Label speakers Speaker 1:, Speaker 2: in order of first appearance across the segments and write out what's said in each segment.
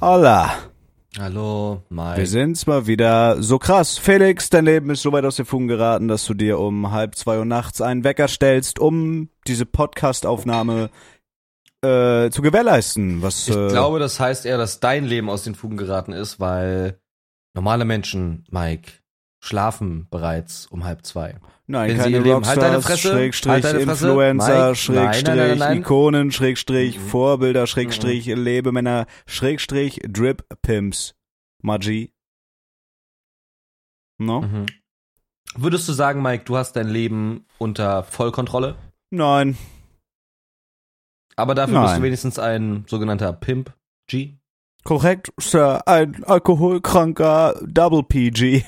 Speaker 1: Hola.
Speaker 2: Hallo, Mike.
Speaker 1: Wir sind's mal wieder. So krass. Felix, dein Leben ist so weit aus den Fugen geraten, dass du dir um halb zwei Uhr nachts einen Wecker stellst, um diese Podcast-Aufnahme äh, zu gewährleisten. Was,
Speaker 2: ich
Speaker 1: äh,
Speaker 2: glaube, das heißt eher, dass dein Leben aus den Fugen geraten ist, weil normale Menschen, Mike, schlafen bereits um halb zwei.
Speaker 1: Nein,
Speaker 2: wenn
Speaker 1: keine Rockstars,
Speaker 2: halt deine Fresse,
Speaker 1: Schrägstrich
Speaker 2: halt deine Fresse,
Speaker 1: Influencer,
Speaker 2: Mike.
Speaker 1: Schrägstrich
Speaker 2: Nein, nein, nein, nein.
Speaker 1: Ikonen, Schrägstrich
Speaker 2: Mhm.
Speaker 1: Vorbilder, Schrägstrich Lebemänner, Schrägstrich Drip Pimps. Magi. No?
Speaker 2: Mhm. Würdest du sagen, Mike, du hast dein Leben unter Vollkontrolle?
Speaker 1: Nein.
Speaker 2: Aber dafür bist
Speaker 1: Nein.
Speaker 2: du wenigstens ein sogenannter Pimp G.
Speaker 1: Korrekt, Sir. Ein alkoholkranker Double PG.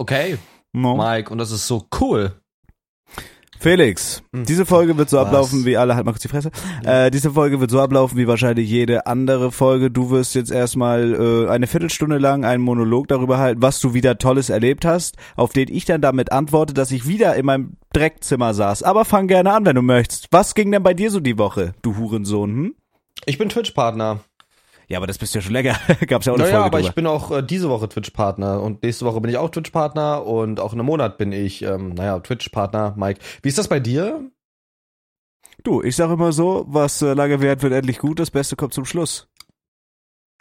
Speaker 2: Okay,
Speaker 1: No?
Speaker 2: Mike, und das ist so cool.
Speaker 1: Felix,
Speaker 2: Hm.
Speaker 1: diese Folge wird so
Speaker 2: Was?
Speaker 1: ablaufen wie alle, halt mal kurz die Fresse. Äh, diese Folge wird so ablaufen wie wahrscheinlich jede andere Folge. Du wirst jetzt erstmal äh, eine Viertelstunde lang einen Monolog darüber halten, was du wieder Tolles erlebt hast, auf den ich dann damit antworte, dass ich wieder in meinem Dreckzimmer saß. Aber fang gerne an, wenn du möchtest. Was ging denn bei dir so die Woche, du Hurensohn? Hm?
Speaker 2: Ich bin Twitch-Partner.
Speaker 1: Ja, aber das bist du ja schon länger. Gab's ja auch eine
Speaker 2: Naja,
Speaker 1: Folge
Speaker 2: aber
Speaker 1: drüber.
Speaker 2: ich bin auch äh, diese Woche Twitch-Partner und nächste Woche bin ich auch Twitch-Partner und auch in einem Monat bin ich, ähm, naja, Twitch-Partner, Mike. Wie ist das bei dir?
Speaker 1: Du, ich sag immer so, was äh, lange währt, wird endlich gut. Das Beste kommt zum Schluss.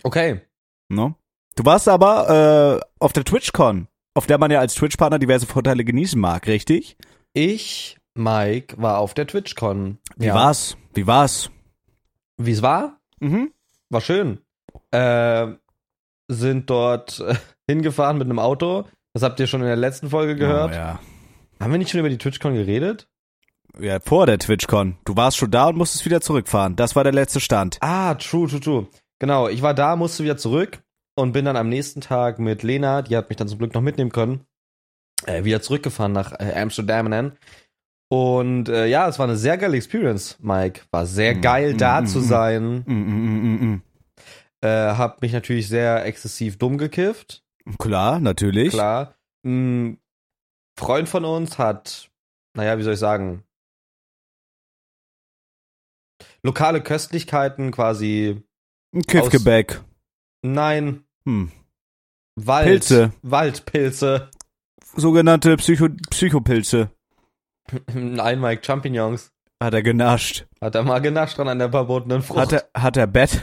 Speaker 2: Okay.
Speaker 1: No? Du warst aber äh, auf der TwitchCon, auf der man ja als Twitch-Partner diverse Vorteile genießen mag, richtig?
Speaker 2: Ich, Mike, war auf der TwitchCon.
Speaker 1: Wie war's? Wie war's?
Speaker 2: Wie es war?
Speaker 1: Mhm.
Speaker 2: War schön. Äh, sind dort äh, hingefahren mit einem Auto. Das habt ihr schon in der letzten Folge gehört.
Speaker 1: Oh, ja.
Speaker 2: Haben wir nicht schon über die TwitchCon geredet?
Speaker 1: ja, vor der TwitchCon. Du warst schon da und musstest wieder zurückfahren. Das war der letzte Stand.
Speaker 2: Ah, true, true, true. Genau, ich war da, musste wieder zurück und bin dann am nächsten Tag mit Lena, die hat mich dann zum Glück noch mitnehmen können, äh, wieder zurückgefahren nach äh, Amsterdam. Und äh, ja, es war eine sehr geile Experience, Mike. War sehr
Speaker 1: Mm,
Speaker 2: geil,
Speaker 1: mm,
Speaker 2: da
Speaker 1: mm,
Speaker 2: zu
Speaker 1: mm.
Speaker 2: sein.
Speaker 1: Mm, mm,
Speaker 2: Äh, hab mich natürlich sehr exzessiv dumm gekifft.
Speaker 1: Klar, natürlich.
Speaker 2: Klar. Ein Freund von uns hat, naja, wie soll ich sagen, lokale Köstlichkeiten quasi,
Speaker 1: Kiffgebäck.
Speaker 2: nein,
Speaker 1: Hm.
Speaker 2: Wald,
Speaker 1: Pilze.
Speaker 2: Waldpilze,
Speaker 1: Sogenannte Psycho Psychopilze.
Speaker 2: Nein, Mike, Champignons.
Speaker 1: Hat er genascht.
Speaker 2: Hat er mal genascht dran an der verbotenen Frucht.
Speaker 1: Hat er, hat er Bett.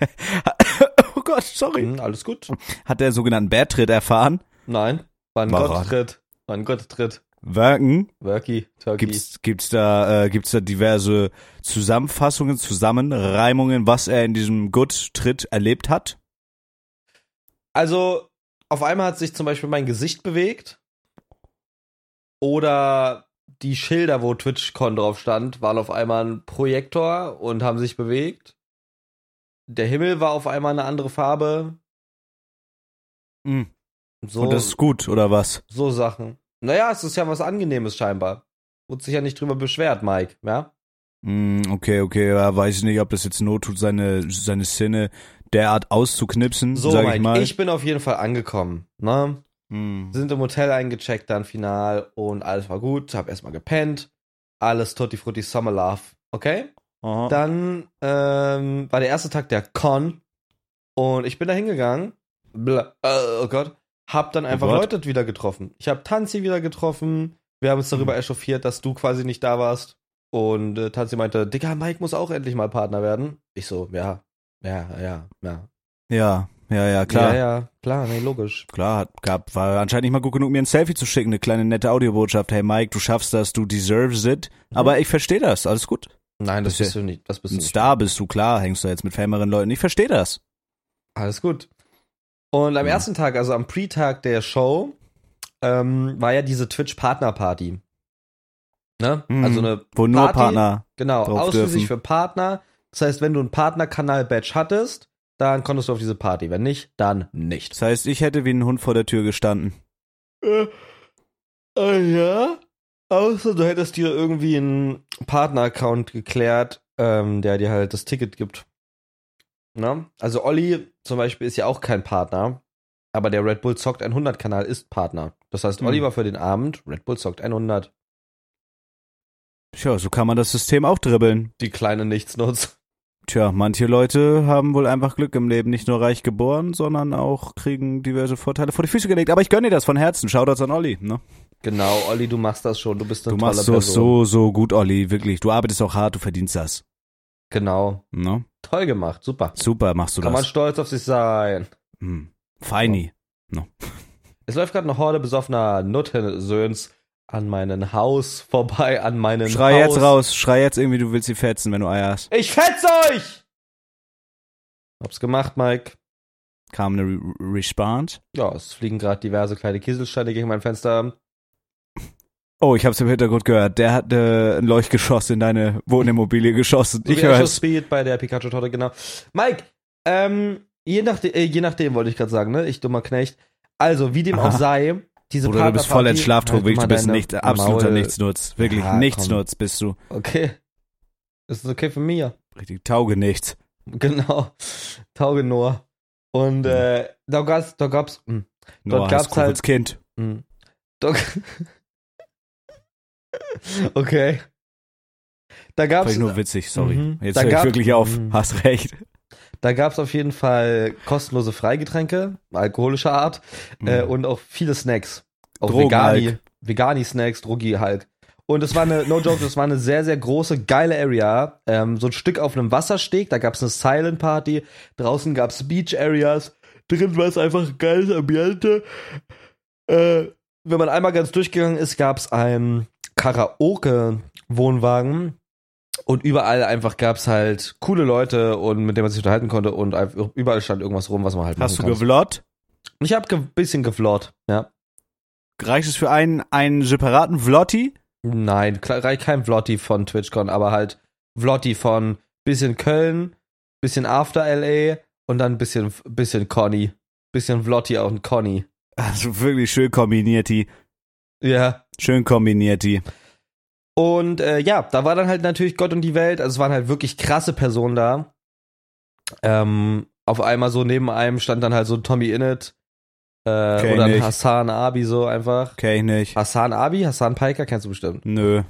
Speaker 1: oh Gott, sorry.
Speaker 2: Hm, alles gut?
Speaker 1: Hat er sogenannten Bärtritt erfahren?
Speaker 2: Nein, war ein
Speaker 1: Warum?
Speaker 2: Gotttritt. War ein Gotttritt.
Speaker 1: Wirken?
Speaker 2: Worky, Turkey.
Speaker 1: Gibt's, gibt's da, äh, gibt's da diverse Zusammenfassungen, Zusammenreimungen, was er in diesem Good-Tritt erlebt hat?
Speaker 2: Also, auf einmal hat sich zum Beispiel mein Gesicht bewegt. Oder die Schilder, wo TwitchCon drauf stand, waren auf einmal ein Projektor und haben sich bewegt. Der Himmel war auf einmal eine andere Farbe.
Speaker 1: Mhm.
Speaker 2: So,
Speaker 1: Und das ist gut, oder was?
Speaker 2: so Sachen. Naja, es ist ja was Angenehmes scheinbar. Wurde sich ja nicht drüber beschwert, Mike, ja?
Speaker 1: Mm, okay, okay, ja, weiß ich nicht, ob das jetzt Not tut, seine, seine Szene derart auszuknipsen,
Speaker 2: So,
Speaker 1: sag
Speaker 2: Mike,
Speaker 1: ich mal.
Speaker 2: ich bin auf jeden Fall angekommen, ne?
Speaker 1: Mm.
Speaker 2: sind im Hotel eingecheckt dann final und alles war gut. Hab erstmal gepennt. Alles Tutti Frutti Summer Love. Okay?
Speaker 1: Aha.
Speaker 2: Dann ähm, war der erste Tag der Con und ich bin da hingegangen. Bla, äh, oh Gott. Hab dann einfach
Speaker 1: Gott.
Speaker 2: Leute wieder getroffen. Ich hab Tanzi wieder getroffen. Wir haben uns darüber echauffiert, dass du quasi nicht da warst. Und äh, Tanzi meinte, Digga, Mike muss auch endlich mal Partner werden. Ich so, ja, ja, ja, ja.
Speaker 1: Ja, ja, ja, klar.
Speaker 2: Ja, ja, klar, nee, logisch.
Speaker 1: Klar, hat, gab, war anscheinend nicht mal gut genug, mir ein Selfie zu schicken, eine kleine nette Audiobotschaft. Hey Mike, du schaffst das, du deserves it. Aber ich verstehe das, alles gut.
Speaker 2: Nein, das
Speaker 1: Das ist
Speaker 2: bist du nicht. Das bist du
Speaker 1: Ein
Speaker 2: nicht.
Speaker 1: Star bist du, klar, hängst du jetzt mit fameren Leuten. Ich verstehe das.
Speaker 2: Alles gut. Und am
Speaker 1: Ja.
Speaker 2: ersten Tag, also am Pre-Tag der Show, ähm, war ja diese Twitch-Partner-Party. Ne?
Speaker 1: Mhm.
Speaker 2: Also eine
Speaker 1: Wo nur
Speaker 2: Party,
Speaker 1: Partner.
Speaker 2: genau, ausschließlich für Partner. Das heißt, wenn du einen Partnerkanal-Badge hattest, dann konntest du auf diese Party. Wenn nicht, dann nicht.
Speaker 1: Das heißt, ich hätte wie ein Hund vor der Tür gestanden.
Speaker 2: Äh, äh, ja. Außer du hättest dir irgendwie einen Partner-Account geklärt, ähm, der dir halt das Ticket gibt. Ne? Also Olli zum Beispiel ist ja auch kein Partner, aber der Red Bull Zockt 100 Kanal ist Partner. Das heißt,
Speaker 1: Hm.
Speaker 2: Olli war für den Abend Red Bull Zockt 100.
Speaker 1: Tja, so kann man das System auch dribbeln.
Speaker 2: Die kleine Nichtsnutz.
Speaker 1: Tja, manche Leute haben wohl einfach Glück im Leben, nicht nur reich geboren, sondern auch kriegen diverse Vorteile vor die Füße gelegt. Aber ich gönne dir das von Herzen. Shoutouts an Olli, ne?
Speaker 2: Genau, Olli, du machst das schon. Du bist eine
Speaker 1: Du
Speaker 2: tolle
Speaker 1: machst so, so, so gut, Olli, wirklich. Du arbeitest auch hart, du verdienst das.
Speaker 2: Genau.
Speaker 1: Ne?
Speaker 2: Toll gemacht. Super.
Speaker 1: Super machst du
Speaker 2: Kann man
Speaker 1: das.
Speaker 2: stolz auf sich sein.
Speaker 1: Hm. Feini.
Speaker 2: Es läuft gerade eine Horde besoffener Nuttensöhns an meinem Haus vorbei, an meinem
Speaker 1: Schrei
Speaker 2: Haus.
Speaker 1: jetzt raus, schrei jetzt irgendwie, du willst sie fetzen, wenn du Eier hast.
Speaker 2: Ich fetz euch! Hab's gemacht, Mike.
Speaker 1: Kam eine Re Response.
Speaker 2: Ja, es fliegen gerade diverse kleine Kieselsteine gegen mein Fenster.
Speaker 1: Oh, ich hab's im Hintergrund gehört. Der hat äh, ein Leuchtgeschoss in deine Wohnimmobilie geschossen. Ich hör's.
Speaker 2: Speed bei der Pikachu-Torte, genau. Mike, ähm, je, nach, äh, je nachdem wollte ich gerade sagen, ne? Ich dummer Knecht. Also, wie dem
Speaker 1: Aha.
Speaker 2: auch sei, diese
Speaker 1: Bruder, du bist voll in Schlaftrunk,
Speaker 2: Halt
Speaker 1: wirklich, du bist nicht, absoluter
Speaker 2: Maul.
Speaker 1: Nichtsnutz. Wirklich,
Speaker 2: Ja,
Speaker 1: Nichtsnutz bist du.
Speaker 2: Okay. Ist okay für mich.
Speaker 1: Richtig, tauge nichts.
Speaker 2: Genau. Tauge nur. Und äh, da gab's, da gab's, mh,
Speaker 1: Noah
Speaker 2: Dort gab's halt-
Speaker 1: Kind.
Speaker 2: mh, da, okay. Da
Speaker 1: Fand
Speaker 2: gab's,
Speaker 1: ich nur witzig, sorry.
Speaker 2: Mhm.
Speaker 1: Jetzt
Speaker 2: Da
Speaker 1: höre ich wirklich auf.
Speaker 2: Mhm.
Speaker 1: Hast recht.
Speaker 2: Da gab's auf jeden Fall kostenlose Freigetränke, alkoholischer Art, äh,
Speaker 1: Mhm.
Speaker 2: und auch viele Snacks. Auch
Speaker 1: Drogen-Hulk.
Speaker 2: Vegani, Vegani-Snacks, Drogi-Hulk. Und es war eine, no joke, das war eine sehr, sehr große, geile Area. Ähm, so ein Stück auf einem Wassersteg, da gab's eine Silent Party, draußen gab's Beach Areas, drin war es einfach ein geiles Ambiente. Äh, wenn man einmal ganz durchgegangen ist, gab's einen Karaoke-Wohnwagen. Und überall einfach gab's halt coole Leute und mit denen man sich unterhalten konnte und überall stand irgendwas rum, was man halt
Speaker 1: Hast du
Speaker 2: machen
Speaker 1: gevlott?
Speaker 2: Ich habe ein bisschen geflort, ja.
Speaker 1: Reicht es für einen, einen separaten Vlotti?
Speaker 2: Nein, reicht kein Vlotti von TwitchCon, aber halt Vlotti von bisschen Köln, bisschen After LA und dann bisschen, bisschen Conny. Bisschen Vlotti und Conny.
Speaker 1: Also wirklich schön kombiniert die.
Speaker 2: Ja.
Speaker 1: Schön kombiniert die.
Speaker 2: Und äh, ja, da war dann halt natürlich Gott und die Welt. Also es waren halt wirklich krasse Personen da. Ähm, auf einmal so neben einem stand dann halt so Tommy Innit äh,
Speaker 1: Kenn
Speaker 2: oder ein. Hassan Abi so einfach.
Speaker 1: Kenn ich nicht.
Speaker 2: Hassan Abi, Hassan Piker kennst du bestimmt.
Speaker 1: Nö.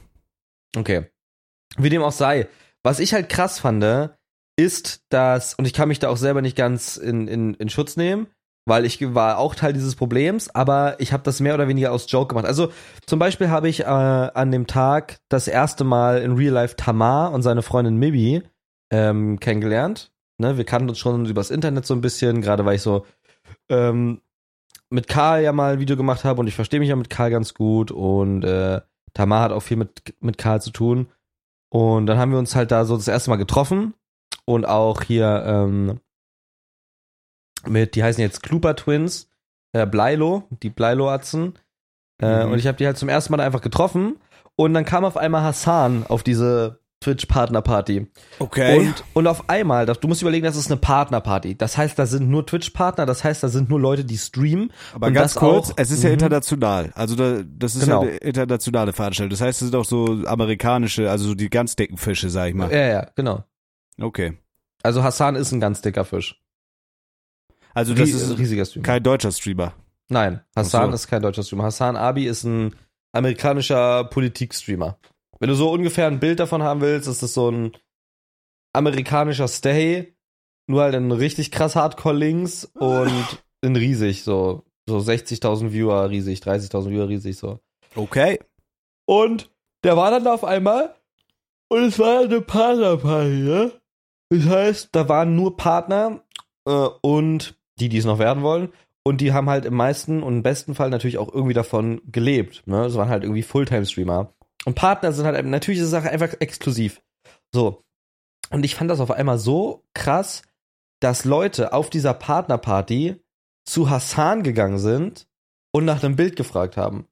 Speaker 2: Okay. Wie dem auch sei. Was ich halt krass fand, ist, dass, und ich kann mich da auch selber nicht ganz in, in, in Schutz nehmen, weil ich war auch Teil dieses Problems, aber ich habe das mehr oder weniger aus Joke gemacht. Also zum Beispiel habe ich äh, an dem Tag das erste Mal in Real Life Tamar und seine Freundin Mibi ähm, kennengelernt. Ne, wir kannten uns schon übers Internet so ein bisschen, gerade weil ich so ähm, mit Karl ja mal ein Video gemacht habe und ich verstehe mich ja mit Karl ganz gut und äh, Tamar hat auch viel mit, mit Karl zu tun. Und dann haben wir uns halt da so das erste Mal getroffen und auch hier ähm, mit, die heißen jetzt Kluper Twins, äh, Bleilo, die Bleilo-Atzen. Äh,
Speaker 1: Mhm.
Speaker 2: Und ich habe die halt zum ersten Mal einfach getroffen und dann kam auf einmal Hassan auf diese Twitch-Partner-Party.
Speaker 1: Okay.
Speaker 2: Und, und auf einmal, das, du musst überlegen, das ist eine Partnerparty. Das heißt, da sind nur Twitch-Partner, das heißt, da sind nur Leute, die streamen.
Speaker 1: Aber
Speaker 2: und
Speaker 1: ganz kurz,
Speaker 2: auch-
Speaker 1: es ist ja
Speaker 2: Mhm.
Speaker 1: international. Also da, das ist
Speaker 2: Genau.
Speaker 1: ja eine internationale Veranstaltung. Das heißt, es sind auch so amerikanische, also so die ganz dicken Fische, sag ich mal.
Speaker 2: Ja, ja, genau.
Speaker 1: Okay.
Speaker 2: Also Hassan ist ein ganz dicker Fisch.
Speaker 1: Also das
Speaker 2: Rie-
Speaker 1: ist
Speaker 2: riesiger Streamer.
Speaker 1: kein deutscher Streamer.
Speaker 2: Nein, Hassan
Speaker 1: so.
Speaker 2: ist kein deutscher Streamer. Hassan Abi ist ein amerikanischer Politikstreamer. Wenn du so ungefähr ein Bild davon haben willst, ist das so ein amerikanischer Stay, nur halt ein richtig krass Hardcore links und in riesig, so, so 60.000 Viewer riesig, 30.000 Viewer riesig, so.
Speaker 1: Okay.
Speaker 2: Und der war dann da auf einmal und es war eine Partnerparty, ne? Das heißt, da waren nur Partner äh, und die, die es noch werden wollen. Und die haben halt im meisten und im besten Fall natürlich auch irgendwie davon gelebt. Ne? Das waren halt irgendwie Fulltime-Streamer. Und Partner sind halt natürlich ist Sache einfach exklusiv. So. Und ich fand das auf einmal so krass, dass Leute auf dieser Partnerparty zu Hassan gegangen sind und nach einem Bild gefragt haben.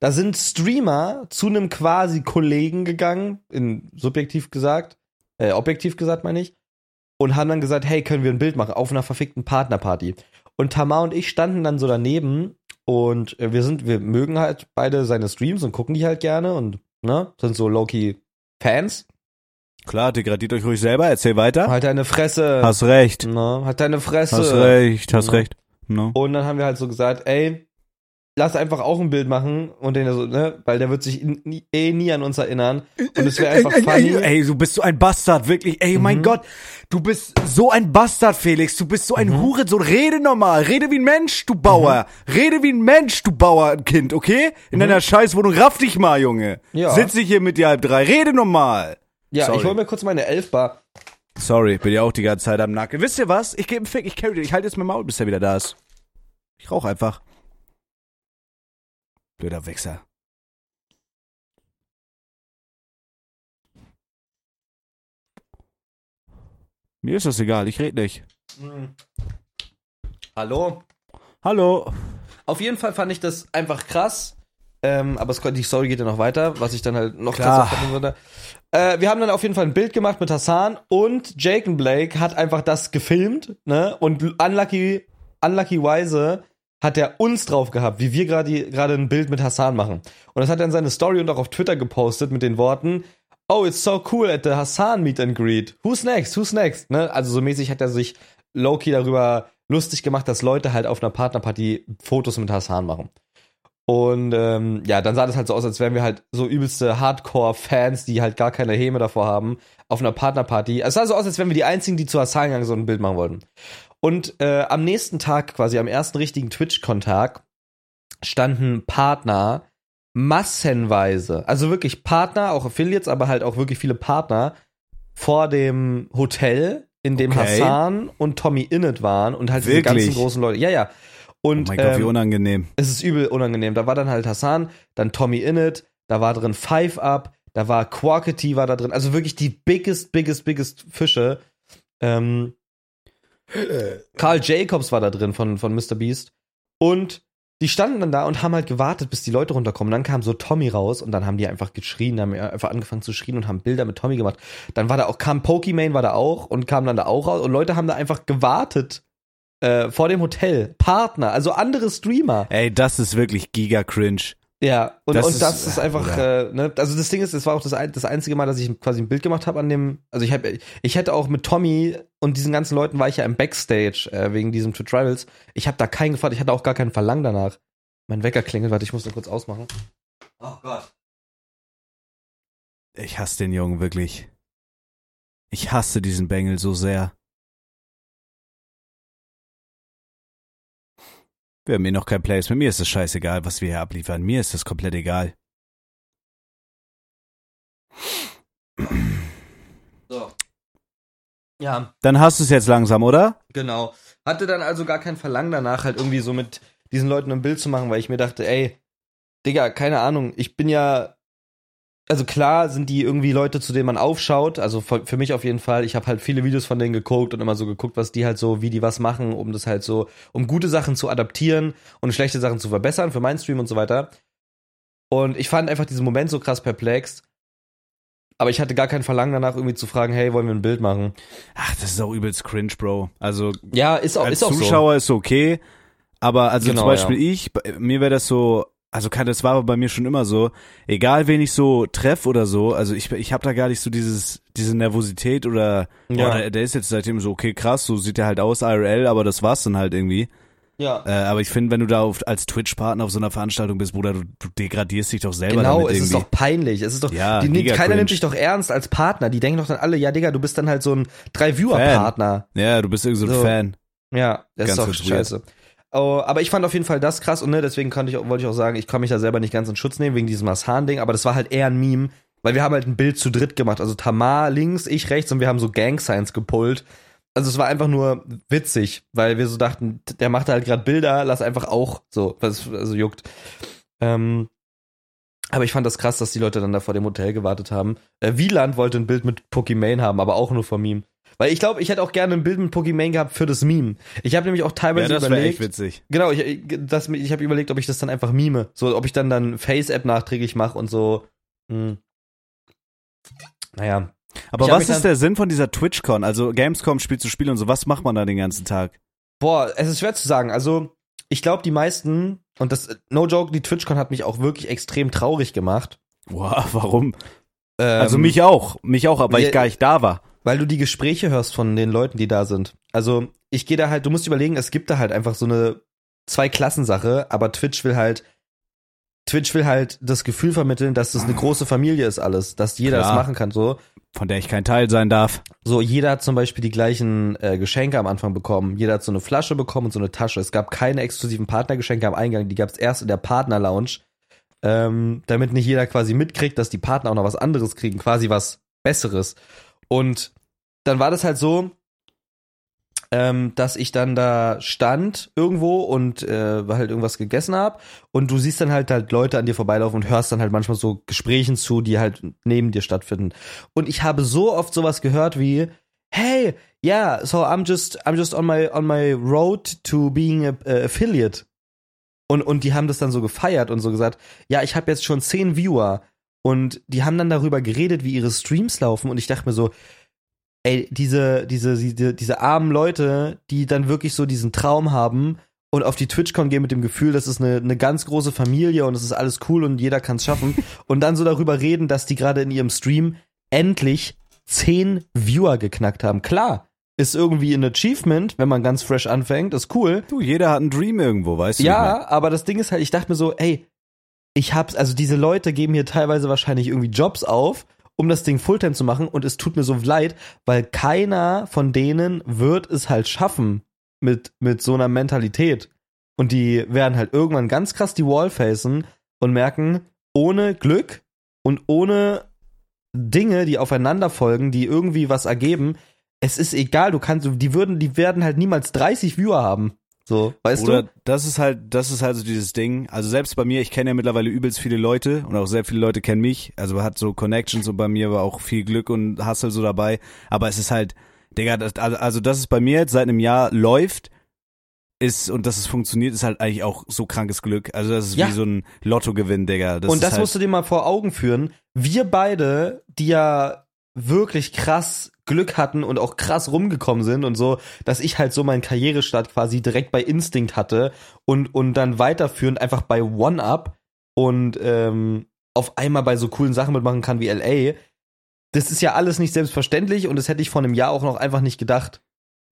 Speaker 2: Da sind Streamer zu einem quasi Kollegen gegangen, in subjektiv gesagt, äh, objektiv gesagt meine ich, und haben dann gesagt, hey, können wir ein Bild machen auf einer verfickten Partnerparty. Und Tamar und ich standen dann so daneben und wir sind, wir mögen halt beide seine Streams und gucken die halt gerne und ne, sind so low-key Fans.
Speaker 1: Klar, degradiert euch ruhig selber, erzähl weiter.
Speaker 2: Halt deine Fresse.
Speaker 1: Hast recht.
Speaker 2: ne, halt deine Fresse.
Speaker 1: Hast recht, hast
Speaker 2: Ja.
Speaker 1: recht. No.
Speaker 2: Und dann haben wir halt so gesagt, ey, lass einfach auch ein Bild machen und den so, ne, weil der wird sich nie, eh nie an uns erinnern und es wäre einfach funny.
Speaker 1: Ey, du bist so ein Bastard, wirklich. Ey, mein Gott, du bist so ein Bastard, Felix. Du bist so ein
Speaker 2: Mhm.
Speaker 1: Hurensohn. Rede normal. Rede wie ein Mensch, du Bauer. Rede wie ein Mensch, du Bauerkind, okay? In deiner Scheißwohnung. Raff dich mal, Junge.
Speaker 2: Mhm. Ja.
Speaker 1: Sitz ich hier mit dir halb drei. Rede normal.
Speaker 2: ja,
Speaker 1: Sorry.
Speaker 2: ich hol mir kurz meine Elfbar.
Speaker 1: Sorry, bin ja auch die ganze Zeit am Nacken. Wisst ihr was? Ich gebe einen Fick, ich carry den. Ich halte jetzt mein Maul, bis er wieder da ist. Ich rauch einfach. Blöder Wichser. Mir ist das egal, ich rede nicht.
Speaker 2: Hallo?
Speaker 1: Hallo.
Speaker 2: Auf jeden Fall fand ich das einfach krass. Ähm, aber es, die Story geht ja noch weiter, was ich dann halt noch
Speaker 1: Klar.
Speaker 2: krasser würde. Äh, wir haben dann auf jeden Fall ein Bild gemacht mit Hassan und Jake and Blake hat einfach das gefilmt, ne? Und unlucky, unlucky Weise hat er uns drauf gehabt, wie wir gerade gerade ein Bild mit Hassan machen. Und das hat er in seine Story und auch auf Twitter gepostet mit den Worten, Oh, it's so cool at the Hassan Meet and Greet. Who's next? Who's next? Ne? Also so mäßig hat er sich low-key darüber lustig gemacht, dass Leute halt auf einer Partnerparty Fotos mit Hassan machen. Und ähm, ja, dann sah das halt so aus, als wären wir halt so übelste Hardcore-Fans, die halt gar keine Häme davor haben, auf einer Partnerparty. Es sah so aus, als wären wir die einzigen, die zu Hassan gegangen so ein Bild machen wollten. Und äh, am nächsten Tag, quasi am ersten richtigen Twitch-Kontakt, standen Partner massenweise, also wirklich Partner, auch Affiliates, aber halt auch wirklich viele Partner vor dem Hotel, in dem
Speaker 1: Okay.
Speaker 2: Hassan und Tommy Innit waren und halt diese
Speaker 1: Wirklich?
Speaker 2: ganzen großen Leute. Ja, ja.
Speaker 1: Oh
Speaker 2: Und
Speaker 1: mein Gott, wie
Speaker 2: ähm,
Speaker 1: unangenehm.
Speaker 2: es ist übel unangenehm. Da war dann halt Hassan, dann Tommy Innit, da war drin Five Up, da war Quackety war da drin. Also wirklich die biggest, biggest, biggest Fische. Ähm, Carl Jacobs war da drin von, von Mr. Beast. Und die standen dann da und haben halt gewartet, bis die Leute runterkommen. Dann kam so Tommy raus und dann haben die einfach geschrien, haben einfach angefangen zu schrien und haben Bilder mit Tommy gemacht. Dann war da auch, kam Pokimane war da auch und kam dann da auch raus und Leute haben da einfach gewartet äh, vor dem Hotel. Partner, also andere Streamer.
Speaker 1: Ey, das ist wirklich giga cringe.
Speaker 2: Ja, und
Speaker 1: Das
Speaker 2: und
Speaker 1: ist-
Speaker 2: das ist einfach, äh, ne, also das Ding ist, es war auch das, ein, das einzige Mal, dass ich quasi ein Bild gemacht habe an dem, also ich habe, ich hätte auch mit Tommy und diesen ganzen Leuten war ich ja im Backstage äh, wegen diesem Two Tribals. Ich habe da keinen gefragt, ich hatte auch gar keinen Verlangen danach. Mein Wecker klingelt, warte, ich muss den kurz ausmachen. Oh Gott.
Speaker 1: Ich hasse den Jungen wirklich. Ich hasse diesen Bengel so sehr. Wir haben hier noch kein Placement. Mir ist es scheißegal, was wir hier abliefern. Mir ist es komplett egal.
Speaker 2: So. Ja,
Speaker 1: Dann hast du es jetzt langsam, oder?
Speaker 2: Genau. Hatte dann also gar kein Verlangen danach, halt irgendwie so mit diesen Leuten ein Bild zu machen, weil ich mir dachte, ey, Digga, keine Ahnung, ich bin ja. Also klar sind die irgendwie Leute, zu denen man aufschaut. Also für, mich auf jeden Fall. Ich habe halt viele Videos von denen geguckt und immer so geguckt, was die halt so, wie die was machen, um das halt so, um gute Sachen zu adaptieren und schlechte Sachen zu verbessern für meinen Stream und so weiter. Und ich fand einfach diesen Moment so krass perplex. Aber ich hatte gar kein Verlangen danach, irgendwie zu fragen, hey, wollen wir ein Bild machen?
Speaker 1: Ach, das ist auch übelst cringe, Bro. Also
Speaker 2: Ja, ist auch,
Speaker 1: als
Speaker 2: ist auch so.
Speaker 1: Zuschauer ist okay, aber also
Speaker 2: Genau,
Speaker 1: zum Beispiel ich, bei- mir wäre das so, also kann, das war bei mir schon immer so, egal wen ich so treff oder so, also ich, ich habe da gar nicht so dieses, diese Nervosität oder,
Speaker 2: Ja.
Speaker 1: boah, der, der ist jetzt seitdem so, okay, krass, so sieht er halt aus, IRL, aber das war's dann halt irgendwie.
Speaker 2: Ja.
Speaker 1: Äh, aber ich finde, wenn du da auf, als Twitch-Partner auf so einer Veranstaltung bist, Bruder, du, du degradierst dich doch selber
Speaker 2: Genau,
Speaker 1: damit
Speaker 2: es ist doch peinlich. Es ist doch,
Speaker 1: Ja,
Speaker 2: die, keiner
Speaker 1: cringe.
Speaker 2: nimmt dich doch ernst als Partner. Die denken doch dann alle, ja, Digga, du bist dann halt so ein Drei-Viewer-Partner.
Speaker 1: ja, du bist irgendwie so ein
Speaker 2: So.
Speaker 1: Fan.
Speaker 2: Ja, das
Speaker 1: Ganz,
Speaker 2: ist doch
Speaker 1: ganz weird.
Speaker 2: Oh, aber ich fand auf jeden Fall das krass und ne, deswegen konnte ich, wollte ich auch sagen, ich kann mich da selber nicht ganz in Schutz nehmen wegen diesem Hassan-Ding, aber das war halt eher ein Meme, weil wir haben halt ein Bild zu dritt gemacht. Also Tamar links, ich rechts und wir haben so Gang-Signs gepullt. Also es war einfach nur witzig, weil wir so dachten, der macht halt gerade Bilder, lass einfach auch so, was also juckt. Ähm, aber ich fand das krass, dass die Leute dann da vor dem Hotel gewartet haben. Äh, Wieland wollte ein Bild mit Pokimane haben, aber auch nur vom Meme. Weil ich glaube, ich hätte auch gerne ein Bild mit Pokimane gehabt für das Meme. Ich habe nämlich auch
Speaker 1: Ja,
Speaker 2: teilweise
Speaker 1: das wäre echt
Speaker 2: überlegt.
Speaker 1: witzig.
Speaker 2: Genau, ich, das, ich habe überlegt, ob ich das dann einfach mime. So, ob ich dann dann Face-App nachträglich mache und so. Hm. Naja.
Speaker 1: Aber
Speaker 2: Ich
Speaker 1: was ist der Sinn von dieser TwitchCon? Also Gamescom spielt zu Spiel und so, was macht man da den ganzen Tag?
Speaker 2: Boah, es ist schwer zu sagen. Also, ich glaube, die meisten, und das, no joke, die TwitchCon hat mich auch wirklich extrem traurig gemacht.
Speaker 1: Wow, warum?
Speaker 2: Ähm,
Speaker 1: Also mich auch, mich auch, aber
Speaker 2: ja,
Speaker 1: ich gar nicht da war.
Speaker 2: Weil du die Gespräche hörst von den Leuten, die da sind. Also, ich gehe da halt, du musst überlegen, es gibt da halt einfach so eine zwei Klassensache, aber Twitch will halt Twitch will halt das Gefühl vermitteln, dass das eine große Familie ist alles, dass jeder
Speaker 1: Klar.
Speaker 2: das machen kann so.
Speaker 1: Von der ich kein Teil sein darf.
Speaker 2: So, jeder hat zum Beispiel die gleichen äh, Geschenke am Anfang bekommen. Jeder hat so eine Flasche bekommen und so eine Tasche. Es gab keine exklusiven Partnergeschenke am Eingang, die gab es erst in der Partner-Lounge, ähm, damit nicht jeder quasi mitkriegt, dass die Partner auch noch was anderes kriegen, quasi was Besseres. Und dann war das halt so, ähm, dass ich dann da stand irgendwo und äh, halt irgendwas gegessen hab und du siehst dann halt halt Leute an dir vorbeilaufen und hörst dann halt manchmal so Gesprächen zu, die halt neben dir stattfinden. Und ich habe so oft sowas gehört wie Hey, yeah, so I'm just I'm just on my on my road to being a, a affiliate. Und und die haben das dann so gefeiert und so gesagt, ja, ich habe jetzt schon zehn Viewer und die haben dann darüber geredet, wie ihre Streams laufen und ich dachte mir so, ey, diese, diese, diese, diese armen Leute, die dann wirklich so diesen Traum haben und auf die TwitchCon gehen mit dem Gefühl, das ist eine, eine ganz große Familie und es ist alles cool und jeder kann es schaffen und dann so darüber reden, dass die gerade in ihrem Stream endlich zehn Viewer geknackt haben. Klar, ist irgendwie ein Achievement, wenn man ganz fresh anfängt, ist cool.
Speaker 1: Du, jeder hat einen Dream irgendwo, weißt du?
Speaker 2: Ja, aber das Ding ist halt, ich dachte mir so, ey, ich hab's, also diese Leute geben hier teilweise wahrscheinlich irgendwie Jobs auf, um das Ding Fulltime zu machen und es tut mir so leid, weil keiner von denen wird es halt schaffen mit, mit so einer Mentalität. Und die werden halt irgendwann ganz krass die Wall facen und merken, ohne Glück und ohne Dinge, die aufeinander folgen, die irgendwie was ergeben, es ist egal, du kannst, die würden, die werden halt niemals 30 Viewer haben. So, weißt
Speaker 1: Oder
Speaker 2: du?
Speaker 1: das ist halt, das ist halt so dieses Ding. Also selbst bei mir, ich kenne ja mittlerweile übelst viele Leute und auch sehr viele Leute kennen mich. Also hat so Connections und bei mir war auch viel Glück und Hustle so dabei. Aber es ist halt, Digga, das, also- also das ist bei mir jetzt seit einem Jahr läuft, ist und dass es funktioniert, ist halt eigentlich auch so krankes Glück. Also das ist
Speaker 2: Ja.
Speaker 1: wie so ein Lottogewinn, Digga. Das
Speaker 2: und das
Speaker 1: halt,
Speaker 2: musst du dir mal vor Augen führen. Wir beide, die ja wirklich krass Glück hatten und auch krass rumgekommen sind und so, dass ich halt so meinen Karrierestart quasi direkt bei Instinct hatte und, und dann weiterführend einfach bei One-Up und ähm, auf einmal bei so coolen Sachen mitmachen kann wie LA. Das ist ja alles nicht selbstverständlich und das hätte ich vor einem Jahr auch noch einfach nicht gedacht.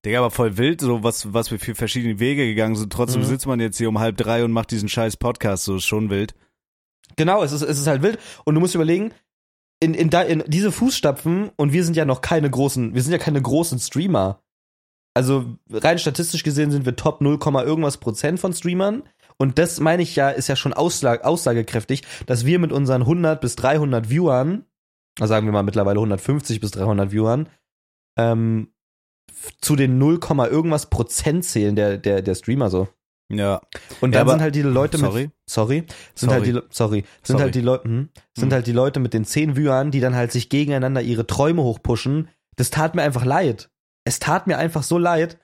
Speaker 1: Digga, aber voll wild, so was, was wir für verschiedene Wege gegangen sind. Trotzdem
Speaker 2: Mhm.
Speaker 1: sitzt man jetzt hier um halb drei und macht diesen scheiß Podcast, so ist schon wild.
Speaker 2: Genau, es ist, es ist halt wild. Und du musst überlegen, in, in, da, in diese Fußstapfen, und wir sind ja noch keine großen, wir sind ja keine großen Streamer. Also rein statistisch gesehen sind wir Top 0, irgendwas Prozent von Streamern. Und das meine ich ja, ist ja schon ausslag, aussagekräftig, dass wir mit unseren 100 bis 300 Viewern, sagen wir mal mittlerweile 150 bis 300 Viewern, ähm, zu den 0, irgendwas Prozent zählen der, der, der Streamer so.
Speaker 1: Ja.
Speaker 2: Und
Speaker 1: Ja,
Speaker 2: dann
Speaker 1: aber-
Speaker 2: sind halt die Leute
Speaker 1: Sorry?
Speaker 2: mit sorry, sind
Speaker 1: Sorry.
Speaker 2: halt die sorry, sind
Speaker 1: Sorry.
Speaker 2: halt die Leute hm, sind
Speaker 1: Hm.
Speaker 2: halt die Leute mit den zehn Viewern, die dann halt sich gegeneinander ihre Träume hochpushen. Das tat mir einfach leid. Es tat mir einfach so leid.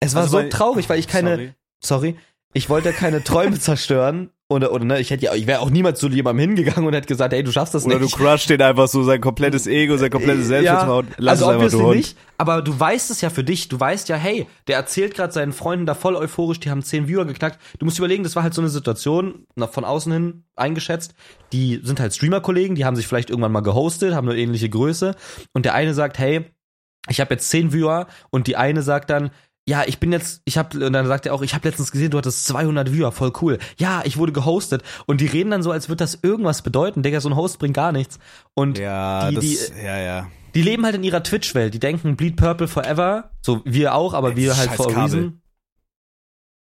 Speaker 2: Es war
Speaker 1: Also
Speaker 2: so
Speaker 1: weil-
Speaker 2: traurig, weil ich keine
Speaker 1: Sorry.
Speaker 2: sorry, ich wollte keine Träume zerstören oder oder ne, ich hätte ja ich wäre auch niemals zu jemandem hingegangen und hätte gesagt, hey, du schaffst das
Speaker 1: Oder du
Speaker 2: nicht.
Speaker 1: crusht den einfach so sein komplettes Ego, sein komplettes Selbstvertrauen. Lass
Speaker 2: also
Speaker 1: es einfach, du Hund.
Speaker 2: nicht, aber du weißt es ja für dich. Du weißt ja, hey, der erzählt gerade seinen Freunden da voll euphorisch, die haben 10 Viewer geknackt. Du musst überlegen, das war halt so eine Situation, nach von außen hin eingeschätzt. Die sind halt Streamer-Kollegen, die haben sich vielleicht irgendwann mal gehostet, haben eine ähnliche Größe. Und der eine sagt, hey, ich habe jetzt 10 Viewer und die eine sagt dann, ja, ich bin jetzt, ich habe, und dann sagt er auch, ich habe letztens gesehen, du hattest 200 Viewer, voll cool. Ja, ich wurde gehostet. Und die reden dann so, als würde das irgendwas bedeuten. Digga, so ein Host bringt gar nichts. Und
Speaker 1: Ja,
Speaker 2: die,
Speaker 1: das,
Speaker 2: die,
Speaker 1: ja, ja.
Speaker 2: die leben halt in ihrer Twitch-Welt. Die denken Bleed Purple forever. So, wir auch, aber
Speaker 1: Ey,
Speaker 2: wir halt for a reason.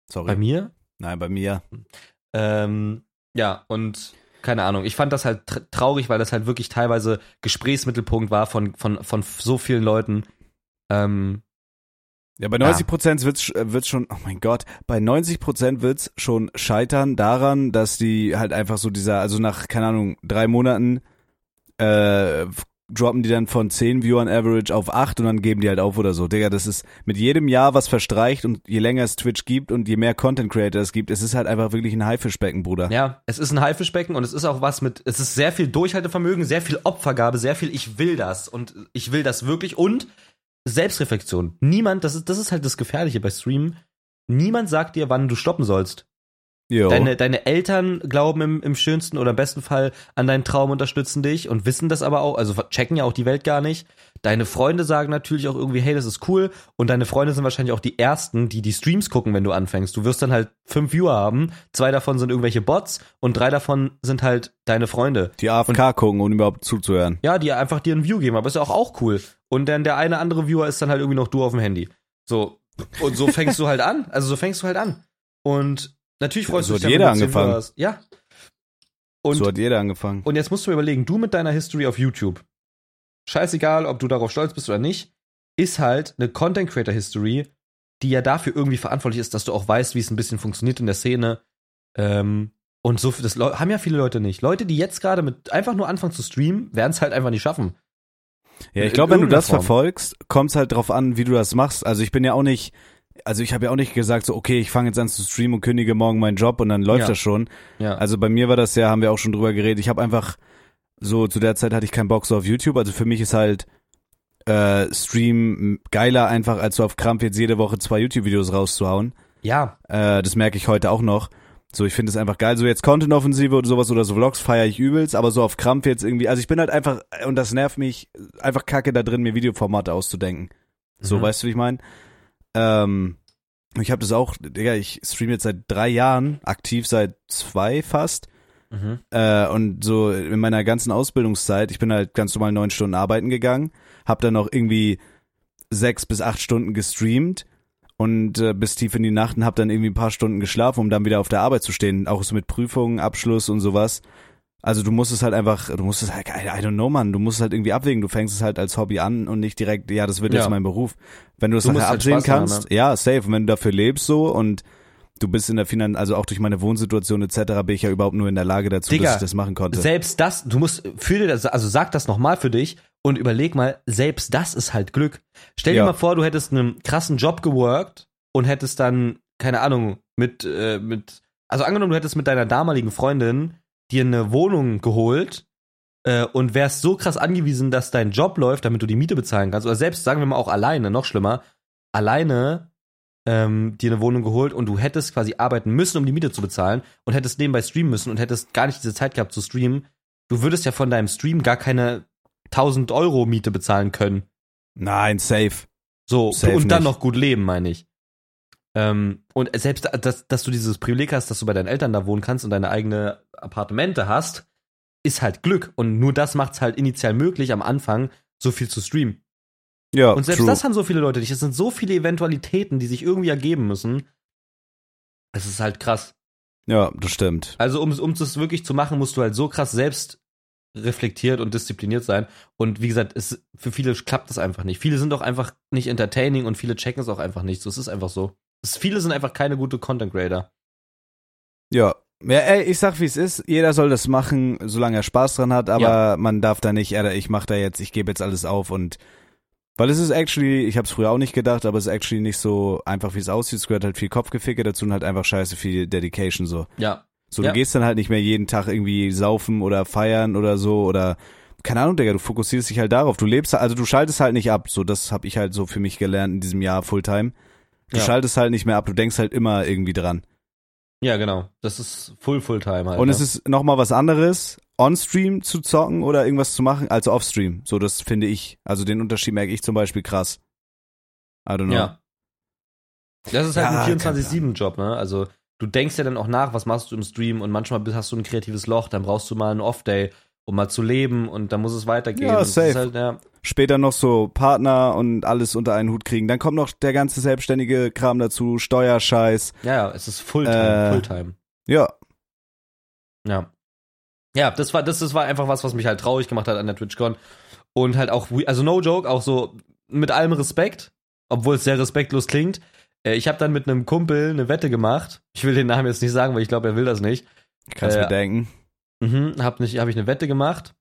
Speaker 1: Sorry.
Speaker 2: Bei mir?
Speaker 1: Nein, bei mir.
Speaker 2: Ähm, ja, und keine Ahnung. Ich fand das halt tr traurig, weil das halt wirklich teilweise Gesprächsmittelpunkt war von, von, von so vielen Leuten. Ähm,
Speaker 1: Ja, bei 90 Prozent wird's, sch- äh, wird's schon, oh mein Gott, bei 90 Prozent wird's schon scheitern daran, dass die halt einfach so dieser, also nach, keine Ahnung, drei Monaten, äh, droppen die dann von 10 Viewern Average auf 8 und dann geben die halt auf oder so. Digga, das ist mit jedem Jahr was verstreicht und je länger es Twitch gibt und je mehr Content Creator es gibt, es ist halt einfach wirklich ein Haifischbecken, Bruder.
Speaker 2: ja, es ist ein Haifischbecken und es ist auch was mit, es ist sehr viel Durchhaltevermögen, sehr viel Opfergabe, sehr viel ich will das und ich will das wirklich und Selbstreflexion. Niemand, das ist, das ist halt das Gefährliche bei Streamen. Niemand sagt dir, wann du stoppen sollst.
Speaker 1: Jo.
Speaker 2: Deine, deine Eltern glauben im, im schönsten oder im besten Fall an deinen Traum, unterstützen dich und wissen das aber auch, also checken ja auch die Welt gar nicht. Deine Freunde sagen natürlich auch irgendwie, hey, das ist cool. Und deine Freunde sind wahrscheinlich auch die ersten, die die Streams gucken, wenn du anfängst. Du wirst dann halt fünf Viewer haben, zwei davon sind irgendwelche Bots und drei davon sind halt deine Freunde.
Speaker 1: Die AFK gucken, um überhaupt zuzuhören.
Speaker 2: Ja, die einfach dir ein View geben, aber ist ja auch, auch cool. Und dann der eine andere Viewer ist dann halt irgendwie noch du auf dem Handy. So, und so fängst du halt an. Also so fängst du halt an. Und natürlich freust
Speaker 1: So
Speaker 2: du dich
Speaker 1: hat jeder angefangen.
Speaker 2: Hast. Ja. Und,
Speaker 1: so hat jeder angefangen.
Speaker 2: und jetzt musst du mir überlegen, du mit deiner History auf YouTube, scheißegal, ob du darauf stolz bist oder nicht, ist halt eine Content Creator History, die ja dafür irgendwie verantwortlich ist, dass du auch weißt, wie es ein bisschen funktioniert in der Szene. Ähm, und so, das haben ja viele Leute nicht. Leute, die jetzt gerade mit einfach nur anfangen zu streamen, werden es halt einfach nicht schaffen.
Speaker 1: Ja, ich glaube, wenn du das
Speaker 2: Form.
Speaker 1: verfolgst, kommt es halt drauf an, wie du das machst. Also ich bin ja auch nicht, also ich habe ja auch nicht gesagt, so okay, ich fange jetzt an zu streamen und kündige morgen meinen Job und dann läuft
Speaker 2: Ja.
Speaker 1: das schon.
Speaker 2: Ja.
Speaker 1: Also bei mir war das ja, haben wir auch schon drüber geredet. Ich habe einfach so zu der Zeit hatte ich keinen Bock so auf YouTube. Also für mich ist halt äh, Stream geiler einfach, als so auf Krampf jetzt jede Woche zwei YouTube-Videos rauszuhauen.
Speaker 2: ja,
Speaker 1: Äh, das merke ich heute auch noch. So, ich finde es einfach geil. So jetzt Content-Offensive oder sowas oder so Vlogs feiere ich übelst, aber so auf Krampf jetzt irgendwie, also ich bin halt einfach, und das nervt mich, einfach kacke da drin, mir Videoformate auszudenken. So,
Speaker 2: Mhm.
Speaker 1: weißt du, wie ich meine? Ähm, ich habe das auch, Digga, ich streame jetzt seit drei Jahren, aktiv seit zwei fast.
Speaker 2: Mhm.
Speaker 1: Äh, und so in meiner ganzen Ausbildungszeit, ich bin halt ganz normal neun Stunden arbeiten gegangen, hab dann noch irgendwie sechs bis acht Stunden gestreamt und äh, bis tief in die Nacht und hab dann irgendwie ein paar Stunden geschlafen, um dann wieder auf der Arbeit zu stehen, auch so mit Prüfungen, Abschluss und sowas. Also du musst es halt einfach, du musst es halt, I don't know, man, du musst es halt irgendwie abwägen. Du fängst es halt als Hobby an und nicht direkt, ja, das wird
Speaker 2: Ja.
Speaker 1: jetzt mein Beruf. Wenn du es nachher
Speaker 2: halt
Speaker 1: absehen
Speaker 2: Spaß haben,
Speaker 1: kannst, ja, safe. Und wenn du dafür lebst so und du bist in der Finan, also auch durch meine Wohnsituation etc. bin ich ja überhaupt nur in der Lage dazu,
Speaker 2: Digga,
Speaker 1: dass ich das machen konnte.
Speaker 2: Selbst das, du musst, fühl dir das, also sag das nochmal für dich und überleg mal, selbst das ist halt Glück. Stell dir
Speaker 1: Ja.
Speaker 2: mal vor, du hättest einen krassen Job geworkt und hättest dann, keine Ahnung, mit, äh, mit, also angenommen, du hättest mit deiner damaligen Freundin dir eine Wohnung geholt äh, und wärst so krass angewiesen, dass dein Job läuft, damit du die Miete bezahlen kannst. Oder selbst, sagen wir mal auch alleine, noch schlimmer, alleine ähm, dir eine Wohnung geholt und du hättest quasi arbeiten müssen, um die Miete zu bezahlen und hättest nebenbei streamen müssen und hättest gar nicht diese Zeit gehabt zu streamen. Du würdest ja von deinem Stream gar keine 1000 Euro Miete bezahlen können.
Speaker 1: Nein, safe.
Speaker 2: So,
Speaker 1: Safe
Speaker 2: und dann
Speaker 1: nicht.
Speaker 2: noch gut leben, meine ich. Ähm, und selbst, dass, dass du dieses Privileg hast, dass du bei deinen Eltern da wohnen kannst und deine eigene Appartemente hast, ist halt Glück. Und nur das macht es halt initial möglich, am Anfang so viel zu streamen.
Speaker 1: Ja,
Speaker 2: Und selbst
Speaker 1: true.
Speaker 2: das haben so viele Leute nicht. Es sind so viele Eventualitäten, die sich irgendwie ergeben müssen. Es ist halt krass.
Speaker 1: ja, das stimmt.
Speaker 2: Also, um um das wirklich zu machen, musst du halt so krass selbst reflektiert und diszipliniert sein. Und wie gesagt, es, für viele klappt das einfach nicht. Viele sind auch einfach nicht entertaining und viele checken es auch einfach nicht. So, es ist einfach so. Viele sind einfach keine gute Content Creator.
Speaker 1: Ja. Ja, ey, ich sag wie es ist, jeder soll das machen, solange er Spaß dran hat, aber
Speaker 2: Ja.
Speaker 1: man darf da nicht, ja, ich mach da jetzt, ich gebe jetzt alles auf und weil es ist actually, ich hab's früher auch nicht gedacht, aber es ist actually nicht so einfach wie es aussieht, es gehört halt viel Kopfgeficke dazu und halt einfach scheiße viel Dedication so.
Speaker 2: Ja.
Speaker 1: So,
Speaker 2: Ja.
Speaker 1: du gehst dann halt nicht mehr jeden Tag irgendwie saufen oder feiern oder so oder keine Ahnung, Digga, du fokussierst dich halt darauf. Du lebst, also du schaltest halt nicht ab. So, das habe ich halt so für mich gelernt in diesem Jahr Fulltime. Du
Speaker 2: Ja.
Speaker 1: schaltest halt nicht mehr ab, du denkst halt immer irgendwie dran.
Speaker 2: Ja, genau. Das ist Full Fulltime halt.
Speaker 1: Und
Speaker 2: ne?
Speaker 1: es ist nochmal was anderes, on-stream zu zocken oder irgendwas zu machen, als off-stream. So, das finde ich. Also den Unterschied merke ich zum Beispiel krass. I don't know.
Speaker 2: Ja. Das ist halt
Speaker 1: Ja,
Speaker 2: ein 24-7-Job, ne? Also, du denkst ja dann auch nach, was machst du im Stream und manchmal hast du ein kreatives Loch, dann brauchst du mal einen Off-Day, um mal zu leben und dann muss es weitergehen.
Speaker 1: Ja, safe.
Speaker 2: Ist halt, ja,
Speaker 1: Später noch so Partner und alles unter einen Hut kriegen. Dann kommt noch der ganze selbstständige Kram dazu, Steuerscheiß.
Speaker 2: ja, ja, es ist Fulltime,
Speaker 1: Äh,
Speaker 2: Fulltime.
Speaker 1: Ja,
Speaker 2: Ja. Ja, das war, das, das war einfach was, was mich halt traurig gemacht hat an der TwitchCon. Und halt auch, also no joke, auch so mit allem Respekt, obwohl es sehr respektlos klingt. Äh, Ich habe dann mit einem Kumpel eine Wette gemacht. Ich will den Namen jetzt nicht sagen, weil ich glaube, er will das nicht.
Speaker 1: kannst
Speaker 2: Äh,
Speaker 1: mir denken.
Speaker 2: Mhm, hab, nicht, hab ich eine Wette gemacht.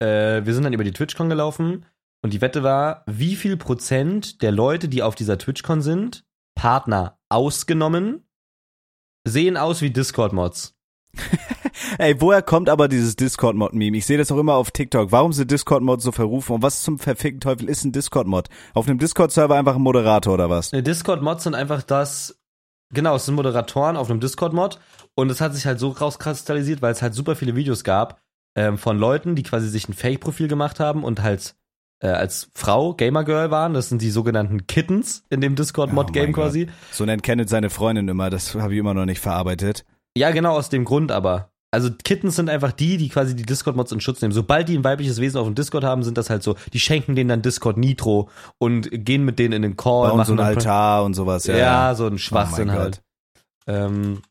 Speaker 2: Äh, wir sind dann über die TwitchCon gelaufen und die Wette war, wie viel Prozent der Leute, die auf dieser TwitchCon sind, Partner ausgenommen, sehen aus wie Discord-Mods.
Speaker 1: Ey, woher kommt aber dieses Discord-Mod-Meme? Ich sehe das auch immer auf TikTok. Warum sind Discord-Mods so verrufen? Und was zum verfickten Teufel ist ein Discord-Mod? Auf einem Discord-Server einfach ein Moderator oder was?
Speaker 2: Ne, Discord-Mods sind einfach das, Genau, es sind Moderatoren auf einem Discord-Mod und es hat sich halt so rauskristallisiert, weil es halt super viele Videos gab ähm, von Leuten, die quasi sich ein Fake-Profil gemacht haben und halt äh, als Frau Gamer Girl waren. Das sind die sogenannten Kittens in dem Discord-Mod-Game
Speaker 1: Oh
Speaker 2: quasi.
Speaker 1: So nennt Kenneth seine Freundin immer, das habe ich immer noch nicht verarbeitet.
Speaker 2: Ja, genau aus dem Grund aber. Also Kittens sind einfach die, die quasi die Discord-Mods in Schutz nehmen. Sobald die ein weibliches Wesen auf dem Discord haben, sind das halt so, die schenken denen dann Discord Nitro und gehen mit denen in den Call.
Speaker 1: Bauen so ein Altar und sowas, ja.
Speaker 2: Ja, so ein
Speaker 1: Oh
Speaker 2: Schwachsinn
Speaker 1: mein
Speaker 2: halt. Ähm,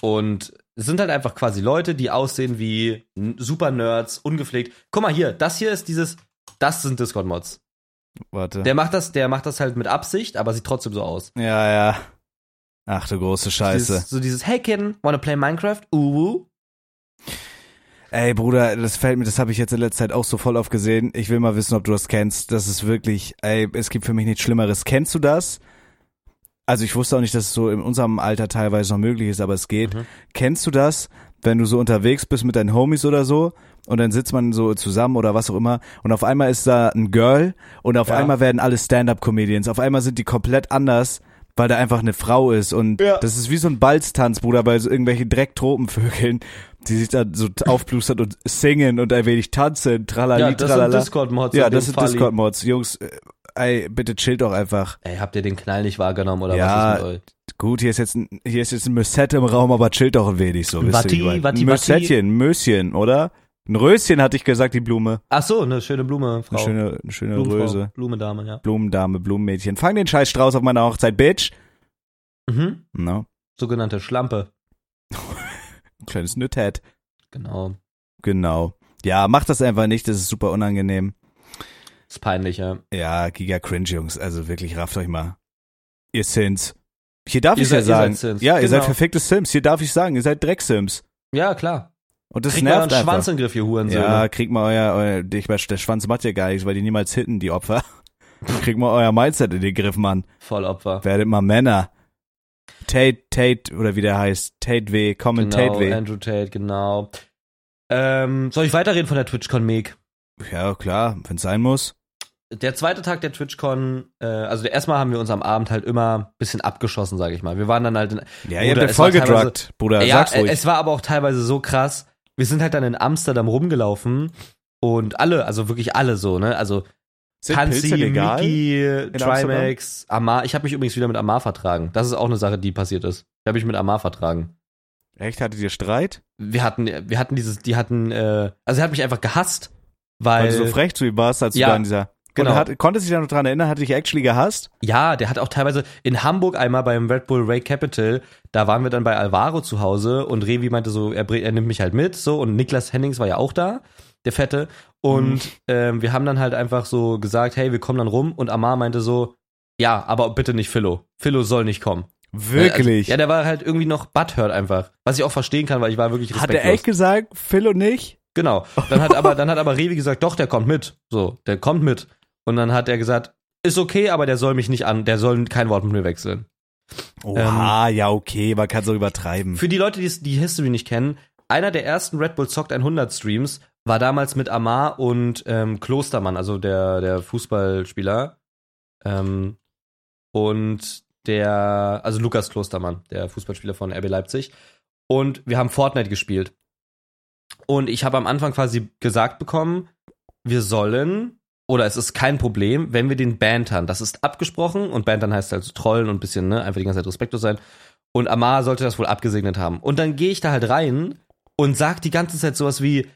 Speaker 2: und es sind halt einfach quasi Leute, die aussehen wie super Nerds, ungepflegt. Guck mal hier, das hier ist dieses, das sind Discord-Mods.
Speaker 1: Warte.
Speaker 2: Der macht das, der macht das halt mit Absicht, aber sieht trotzdem so aus.
Speaker 1: ja, ja. Ach du große Scheiße.
Speaker 2: Dieses, so dieses, hey Kitten, wanna play Minecraft? Uh,
Speaker 1: Ey, Bruder, das fällt mir, das habe ich jetzt in letzter Zeit auch so voll oft gesehen. Ich will mal wissen, ob du das kennst. Das ist wirklich, ey, es gibt für mich nichts Schlimmeres. Kennst du das? Also ich wusste auch nicht, dass es so in unserem Alter teilweise noch möglich ist, aber es geht.
Speaker 2: Mhm.
Speaker 1: Kennst du das, wenn du so unterwegs bist mit deinen Homies oder so und dann sitzt man so zusammen oder was auch immer und auf einmal ist da ein Girl und auf
Speaker 2: Ja.
Speaker 1: einmal werden alle Stand-up-Comedians. Auf einmal sind die komplett anders, weil da einfach eine Frau ist und
Speaker 2: Ja.
Speaker 1: das ist wie so ein Balztanz, Bruder, bei so irgendwelchen Drecktropenvögeln, die sich da so aufplustern und singen und ein wenig tanzen, tralali,
Speaker 2: ja, das
Speaker 1: tralala.
Speaker 2: sind Discord-Mods.
Speaker 1: ja, das sind. Discord-Mods. Jungs, äh, ey, bitte chillt doch einfach.
Speaker 2: Ey, habt ihr den Knall nicht wahrgenommen oder
Speaker 1: Ja,
Speaker 2: was ist mit euch?
Speaker 1: Gut, hier ist jetzt ein, hier ist jetzt ein Musette im Raum, aber chillt doch ein wenig so.
Speaker 2: Watti? Watti, Watti.
Speaker 1: Mössettchen, Möschen, oder? Ein Röschen hatte ich gesagt, die Blume.
Speaker 2: Ach so, eine schöne Blume, Frau.
Speaker 1: Eine schöne, eine schöne
Speaker 2: Blumenfrau,
Speaker 1: Röse.
Speaker 2: Blumendame, ja.
Speaker 1: Blumendame, Blumenmädchen. Fang den scheiß Strauß auf meiner Hochzeit, Bitch.
Speaker 2: Mhm.
Speaker 1: No.
Speaker 2: Sogenannte Schlampe.
Speaker 1: Ein kleines Nüttet.
Speaker 2: Genau.
Speaker 1: Genau. Ja, macht das einfach nicht, das ist super unangenehm.
Speaker 2: Ist peinlich, ja.
Speaker 1: Ja, giga cringe, Jungs. Also wirklich, rafft euch mal. Ihr Sims. Hier darf
Speaker 2: Ihr
Speaker 1: ich ja
Speaker 2: seid- ihr
Speaker 1: sagen.
Speaker 2: seid Sims.
Speaker 1: Ja, ihr seid
Speaker 2: Genau.
Speaker 1: verfickte Sims. Hier darf ich sagen, ihr seid Dreck-Sims.
Speaker 2: Ja, klar.
Speaker 1: Und das
Speaker 2: Kriegt mal einen
Speaker 1: nervt einfach.
Speaker 2: Schwanz in den Griff, ihr Hurensöhne.
Speaker 1: Ja, kriegt mal euer, euer ich weiß, der Schwanz macht ja gar nichts, weil die niemals hitten, die Opfer. kriegt mal euer Mindset in den Griff, Mann.
Speaker 2: Vollopfer.
Speaker 1: Werdet mal Männer. Tate, Tate, oder wie der heißt. Tate W, Common
Speaker 2: Genau,
Speaker 1: Tate W.
Speaker 2: Andrew Tate, genau. Ähm, soll ich weiterreden von der TwitchCon, Meg?
Speaker 1: Ja, klar, wenn's sein muss.
Speaker 2: Der zweite Tag der TwitchCon, äh, also erstmal haben wir uns am Abend halt immer ein bisschen abgeschossen, sag ich mal. Wir waren dann halt in,
Speaker 1: Ja, ihr habt ja voll gedruckt, Bruder,
Speaker 2: ja,
Speaker 1: sag's ruhig.
Speaker 2: es war aber auch teilweise so krass. Wir sind halt dann in Amsterdam rumgelaufen und alle, also wirklich alle so, ne? Also
Speaker 1: Sind
Speaker 2: Tanzi? Miki? Trimax, Amar. Ich habe mich übrigens wieder mit Amar vertragen. Das ist auch eine Sache, die passiert ist. Ich habe mich mit Amar vertragen.
Speaker 1: Echt, hattet ihr Streit?
Speaker 2: Wir hatten, wir hatten dieses, die hatten, äh, also er hat mich einfach gehasst, weil,
Speaker 1: Weil du so frech zu ihm warst, als
Speaker 2: Ja,
Speaker 1: du da in dieser...
Speaker 2: genau.
Speaker 1: Und hat, konntest du dich da noch dran erinnern, hat dich actually gehasst?
Speaker 2: ja, der hat auch teilweise in Hamburg einmal beim Red Bull Ray Capital, da waren wir dann bei Alvaro zu Hause und Revi meinte so, er, er nimmt mich halt mit, so und Niklas Hennings war ja auch da, der Fette und
Speaker 1: Mhm.
Speaker 2: ähm, wir haben dann halt einfach so gesagt, hey, wir kommen dann rum und Amar meinte so, ja, aber bitte nicht Philo. Philo soll nicht kommen.
Speaker 1: Wirklich?
Speaker 2: Also, ja, der war halt irgendwie noch butthurt einfach. Was ich auch verstehen kann, weil ich war wirklich
Speaker 1: hat
Speaker 2: respektlos.
Speaker 1: er echt gesagt, Phil und nicht?
Speaker 2: Genau. Dann hat aber, dann hat aber Revi gesagt, doch, der kommt mit. So, der kommt mit. Und dann hat er gesagt, ist okay, aber der soll mich nicht an, der soll kein Wort mit mir wechseln.
Speaker 1: Oha, ja, okay, man kann so übertreiben.
Speaker 2: Für die Leute, die die History nicht kennen, einer der ersten Red Bull Zockt 100 Streams war damals mit Amar und ähm, Klostermann, also der, der Fußballspieler. Ähm, und der, also Lukas Klostermann, der Fußballspieler von RB Leipzig. Und wir haben Fortnite gespielt. Und ich habe am Anfang quasi gesagt bekommen, wir sollen, oder es ist kein Problem, wenn wir den bantern. Das ist abgesprochen und bantern heißt also trollen und ein bisschen, ne, einfach die ganze Zeit respektlos sein. Und Amar sollte das wohl abgesegnet haben. Und dann gehe ich da halt rein und sag die ganze Zeit sowas wie,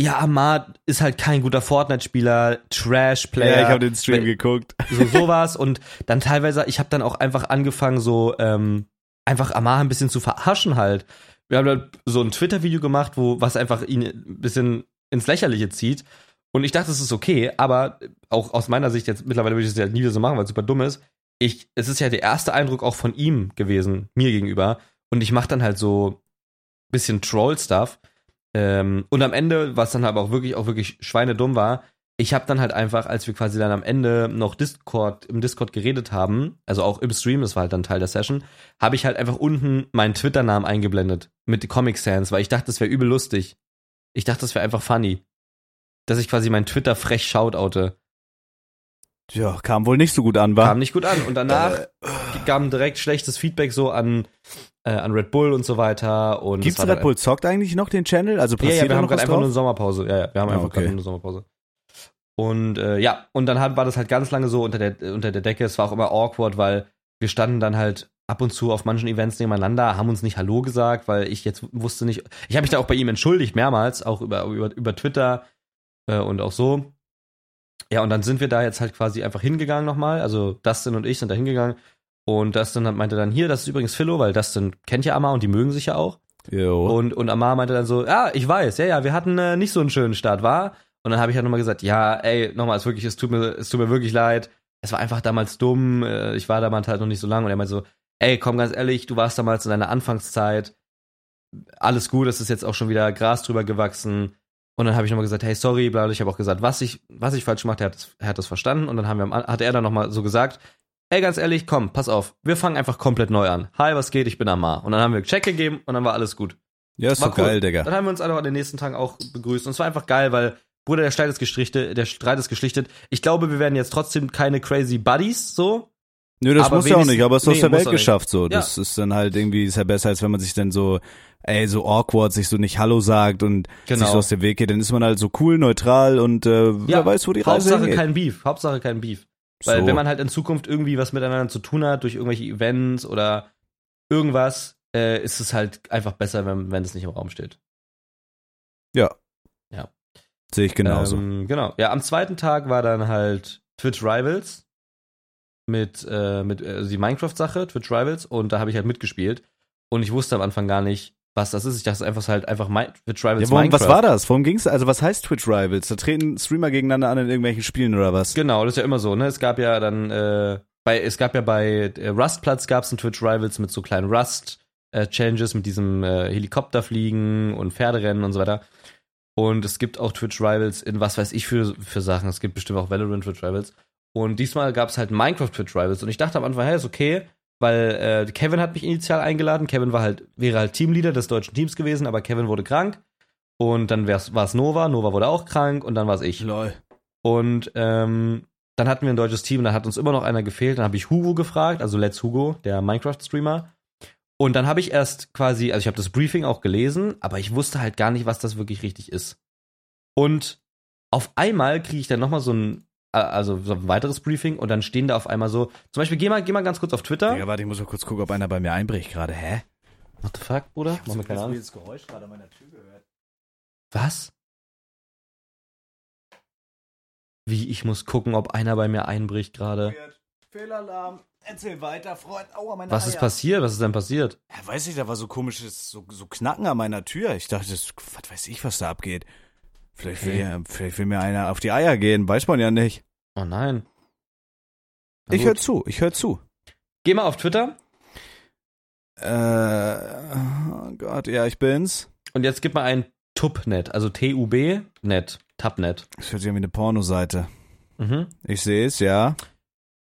Speaker 2: ja, Amar ist halt kein guter Fortnite-Spieler, Trash-Player.
Speaker 1: ja, ich habe den Stream
Speaker 2: Wenn-
Speaker 1: geguckt.
Speaker 2: so sowas und dann teilweise, ich habe dann auch einfach angefangen, so ähm, einfach Amar ein bisschen zu verarschen halt. Wir haben dann so ein Twitter-Video gemacht, wo was einfach ihn ein bisschen ins Lächerliche zieht. Und ich dachte, es ist okay, aber auch aus meiner Sicht jetzt mittlerweile würde ich es ja nie wieder so machen, weil es super dumm ist. Ich, es ist ja der erste Eindruck auch von ihm gewesen, mir gegenüber. Und ich mache dann halt so bisschen Troll-Stuff. Ähm, und am Ende, was dann halt auch wirklich, auch wirklich schweinedumm war, ich habe dann halt einfach, als wir quasi dann am Ende noch Discord, im Discord geredet haben, also auch im Stream, das war halt dann Teil der Session, habe ich halt einfach unten meinen Twitter-Namen eingeblendet mit Comic Sans, weil ich dachte, das wäre übel lustig. Ich dachte, das wäre einfach funny. Dass ich quasi mein Twitter frech shoutoute.
Speaker 1: Ja, kam wohl nicht so gut an, war.
Speaker 2: Kam nicht gut an. Und danach äh, kam direkt schlechtes Feedback so an, äh, an Red Bull und so weiter. Und
Speaker 1: Gibt's Red Bull zockt eigentlich noch den Channel? Also
Speaker 2: passiert ja, ja, wir haben gerade einfach nur eine Sommerpause. Ja, ja, wir haben ah, einfach okay. gerade eine Sommerpause. Und äh, ja, und dann war das halt ganz lange so unter der, unter der Decke. Es war auch immer awkward, weil wir standen dann halt ab und zu auf manchen Events nebeneinander, haben uns nicht Hallo gesagt, weil ich jetzt wusste nicht. Ich habe mich da auch bei ihm entschuldigt, mehrmals, auch über, über, über Twitter äh, und auch so. Ja, und dann sind wir da jetzt halt quasi einfach hingegangen nochmal. Also Dustin und ich sind da hingegangen. Und Dustin meinte dann, hier, das ist übrigens Philo, weil Dustin kennt ja Amar und die mögen sich ja auch. Jo. Und, und Amar meinte dann so, ja, ich weiß, ja, ja, wir hatten äh, nicht so einen schönen Start, war. Und dann habe ich halt nochmal gesagt, ja, ey, nochmal, es wirklich, es tut mir, es tut mir wirklich leid. Es war einfach damals dumm. Äh, ich war damals halt noch nicht so lange. Und er meinte so, ey, komm ganz ehrlich, du warst damals in deiner Anfangszeit. Alles gut, es ist jetzt auch schon wieder Gras drüber gewachsen. Und dann habe ich nochmal gesagt, hey, sorry, bla, ich habe auch gesagt, was ich, was ich falsch gemacht habe, er, hat das verstanden. Und dann haben wir, hat er dann nochmal so gesagt, ey, ganz ehrlich, komm, pass auf, wir fangen einfach komplett neu an. Hi, was geht, ich bin Amar. Und dann haben wir Check gegeben und dann war alles gut.
Speaker 1: Ja, ist war so cool. geil, Digga.
Speaker 2: Dann haben wir uns einfach an den nächsten Tagen auch begrüßt. Und es war einfach geil, weil, Bruder, der Streit ist geschlichtet, der Streit ist geschlichtet. Ich glaube, wir werden jetzt trotzdem keine crazy Buddies, so.
Speaker 1: Nö, das muss ja auch nicht, aber es ist nee, aus der Welt geschafft, so. Das ja. ist dann halt irgendwie, ist ja besser, als wenn man sich dann so ey, so awkward, sich so nicht Hallo sagt und genau. sich so aus dem Weg geht, dann ist man halt so cool, neutral und äh, ja, wer weiß, wo die Reise
Speaker 2: Hauptsache hingeht. kein Beef, Hauptsache kein Beef. Weil so. wenn man halt in Zukunft irgendwie was miteinander zu tun hat, durch irgendwelche Events oder irgendwas, äh, ist es halt einfach besser, wenn, wenn es nicht im Raum steht.
Speaker 1: Ja.
Speaker 2: Ja.
Speaker 1: Sehe ich genauso.
Speaker 2: Ähm, genau. Ja, am zweiten Tag war dann halt Twitch Rivals mit, äh, mit also die Minecraft-Sache, Twitch Rivals, und da habe ich halt mitgespielt. Und ich wusste am Anfang gar nicht, was das ist. Ich dachte einfach halt einfach My Twitch Rivals
Speaker 1: ja, worum, Was war das? Worum ging's? Also was heißt Twitch Rivals? Da treten Streamer gegeneinander an in irgendwelchen Spielen oder was?
Speaker 2: Genau, das ist ja immer so. Ne, es gab ja dann äh, bei es gab ja bei äh, Rustplatz gab's ein Twitch Rivals mit so kleinen Rust äh, Challenges mit diesem äh, Helikopterfliegen und Pferderennen und so weiter. Und es gibt auch Twitch Rivals in was weiß ich für für Sachen. Es gibt bestimmt auch Valorant Twitch Rivals. Und diesmal gab's halt Minecraft Twitch Rivals und ich dachte am Anfang, hey, ist okay weil äh, Kevin hat mich initial eingeladen. Kevin war halt, wäre halt Teamleader des deutschen Teams gewesen, aber Kevin wurde krank. Und dann war es Nova, Nova wurde auch krank und dann war es ich.
Speaker 1: Lol.
Speaker 2: Und ähm, dann hatten wir ein deutsches Team, da hat uns immer noch einer gefehlt. Dann habe ich Hugo gefragt, also Let's Hugo, der Minecraft-Streamer. Und dann habe ich erst quasi, also ich habe das Briefing auch gelesen, aber ich wusste halt gar nicht, was das wirklich richtig ist. Und auf einmal kriege ich dann nochmal so ein also so ein weiteres Briefing und dann stehen da auf einmal so, zum Beispiel, geh mal, geh mal ganz kurz auf Twitter.
Speaker 1: Ja, warte, ich muss mal kurz gucken, ob einer bei mir einbricht gerade. Hä?
Speaker 2: What the fuck, Bruder?
Speaker 1: Ich hab so keine Ahnung. Geräusch gerade an meiner Tür gehört.
Speaker 2: Was? Wie, ich muss gucken, ob einer bei mir einbricht gerade.
Speaker 1: Fehlalarm. Erzähl weiter, Freund. Aua, meine
Speaker 2: Was Eier. ist passiert? Was ist denn passiert?
Speaker 1: Ja, weiß ich, da war so komisches, so, so Knacken an meiner Tür. Ich dachte, das, was weiß ich, was da abgeht. Vielleicht will, okay. vielleicht will mir einer auf die Eier gehen, weiß man ja nicht.
Speaker 2: Oh nein.
Speaker 1: Na ich höre zu, ich höre zu.
Speaker 2: Geh mal auf Twitter.
Speaker 1: Äh, oh Gott, ja, ich bin's.
Speaker 2: Und jetzt gib mal ein Tubnet, also T-U-B-Net, Tabnet.
Speaker 1: Das hört sich an wie eine Pornoseite. Mhm. Ich sehe es, ja.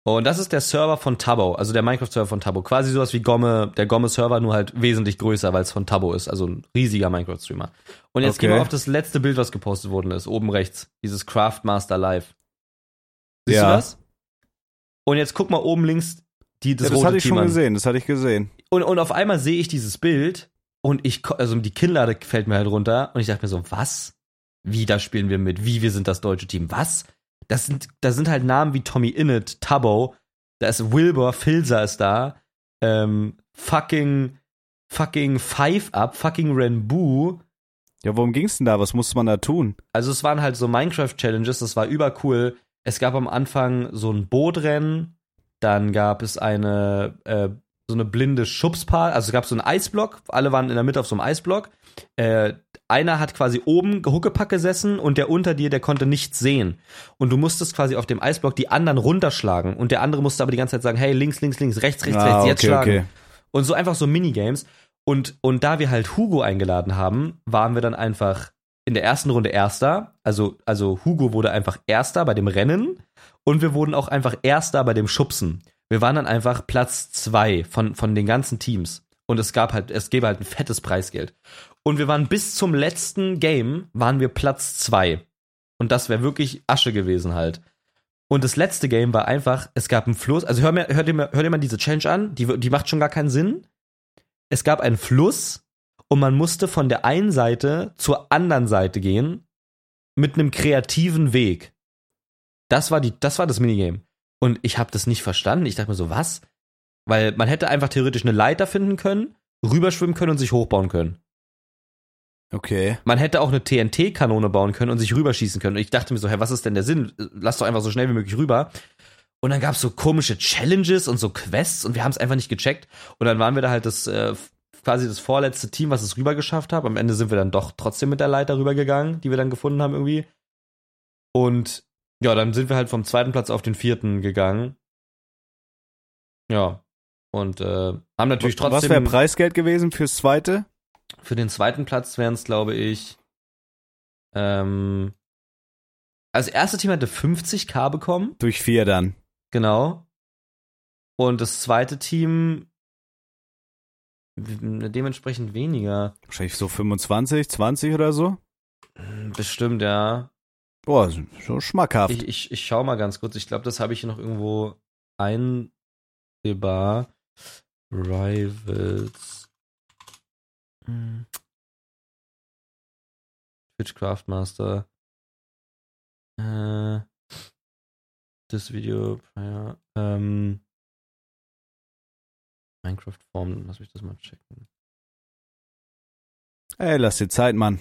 Speaker 2: Und das ist der Server von Tabo, also der Minecraft-Server von Tabo. Quasi sowas wie Gomme, der Gomme-Server, nur halt wesentlich größer, weil es von Tabo ist. Also ein riesiger Minecraft-Streamer. Und jetzt okay. gehen wir auf das letzte Bild, was gepostet worden ist, oben rechts. Dieses Craftmaster Live. Siehst ja. du das? Und jetzt guck mal oben links die, das ja,
Speaker 1: das
Speaker 2: hatte
Speaker 1: ich schon an. gesehen, das hatte ich gesehen.
Speaker 2: Und, und auf einmal sehe ich dieses Bild und ich, also die Kinnlade fällt mir halt runter und ich dachte mir so, was? Wie, da spielen wir mit? Wie, wir sind das deutsche Team? Was? Das sind, da sind halt Namen wie Tommy Innit, Tubbo, da ist Wilbur, Filzer ist da, ähm, fucking, fucking Five Up, fucking Renbu.
Speaker 1: Ja, worum ging's denn da? Was musste man da tun?
Speaker 2: Also es waren halt so Minecraft-Challenges, das war übercool. Es gab am Anfang so ein Bootrennen, dann gab es eine, äh, so eine blinde Schubspal, also es gab so einen Eisblock, alle waren in der Mitte auf so einem Eisblock. Äh, einer hat quasi oben Huckepack gesessen und der unter dir, der konnte nichts sehen. Und du musstest quasi auf dem Eisblock die anderen runterschlagen und der andere musste aber die ganze Zeit sagen, hey, links, links, links, rechts, rechts, ah, rechts, jetzt okay, schlagen. Okay. Und so einfach so Minigames. Und, und da wir halt Hugo eingeladen haben, waren wir dann einfach in der ersten Runde Erster. Also, also Hugo wurde einfach Erster bei dem Rennen und wir wurden auch einfach Erster bei dem Schubsen. Wir waren dann einfach Platz zwei von, von den ganzen Teams. Und es gab halt, es gäbe halt ein fettes Preisgeld. Und wir waren bis zum letzten Game, waren wir Platz zwei. Und das wäre wirklich Asche gewesen halt. Und das letzte Game war einfach, es gab einen Fluss, also hör mir, hör dir mal, hör dir mal diese Challenge an, die, die macht schon gar keinen Sinn. Es gab einen Fluss und man musste von der einen Seite zur anderen Seite gehen mit einem kreativen Weg. Das war die, das war das Minigame. Und ich habe das nicht verstanden. Ich dachte mir so, was? Weil man hätte einfach theoretisch eine Leiter finden können, rüberschwimmen können und sich hochbauen können.
Speaker 1: Okay.
Speaker 2: Man hätte auch eine TNT-Kanone bauen können und sich rüberschießen können. Und ich dachte mir so, hä, was ist denn der Sinn? Lass doch einfach so schnell wie möglich rüber. Und dann gab's so komische Challenges und so Quests und wir haben es einfach nicht gecheckt. Und dann waren wir da halt das äh, quasi das vorletzte Team, was es rüber geschafft hat. Am Ende sind wir dann doch trotzdem mit der Leiter rübergegangen, die wir dann gefunden haben irgendwie. Und ja, dann sind wir halt vom zweiten Platz auf den vierten gegangen. Ja. Und äh, haben natürlich trotzdem.
Speaker 1: Was wäre Preisgeld gewesen fürs zweite?
Speaker 2: Für den zweiten Platz wären es, glaube ich, ähm, also das erste Team hatte 50k bekommen.
Speaker 1: Durch vier dann.
Speaker 2: Genau. Und das zweite Team dementsprechend weniger.
Speaker 1: Wahrscheinlich so 25, 20 oder so?
Speaker 2: Bestimmt, ja.
Speaker 1: Boah, so schmackhaft.
Speaker 2: Ich, ich, ich schau mal ganz kurz. Ich glaube, das habe ich hier noch irgendwo einsehbar. Rivals. Hm. Twitch Craftmaster. Äh, das Video, ja, ähm, Minecraft Form, lass mich das mal checken.
Speaker 1: Ey, lass dir Zeit, Mann.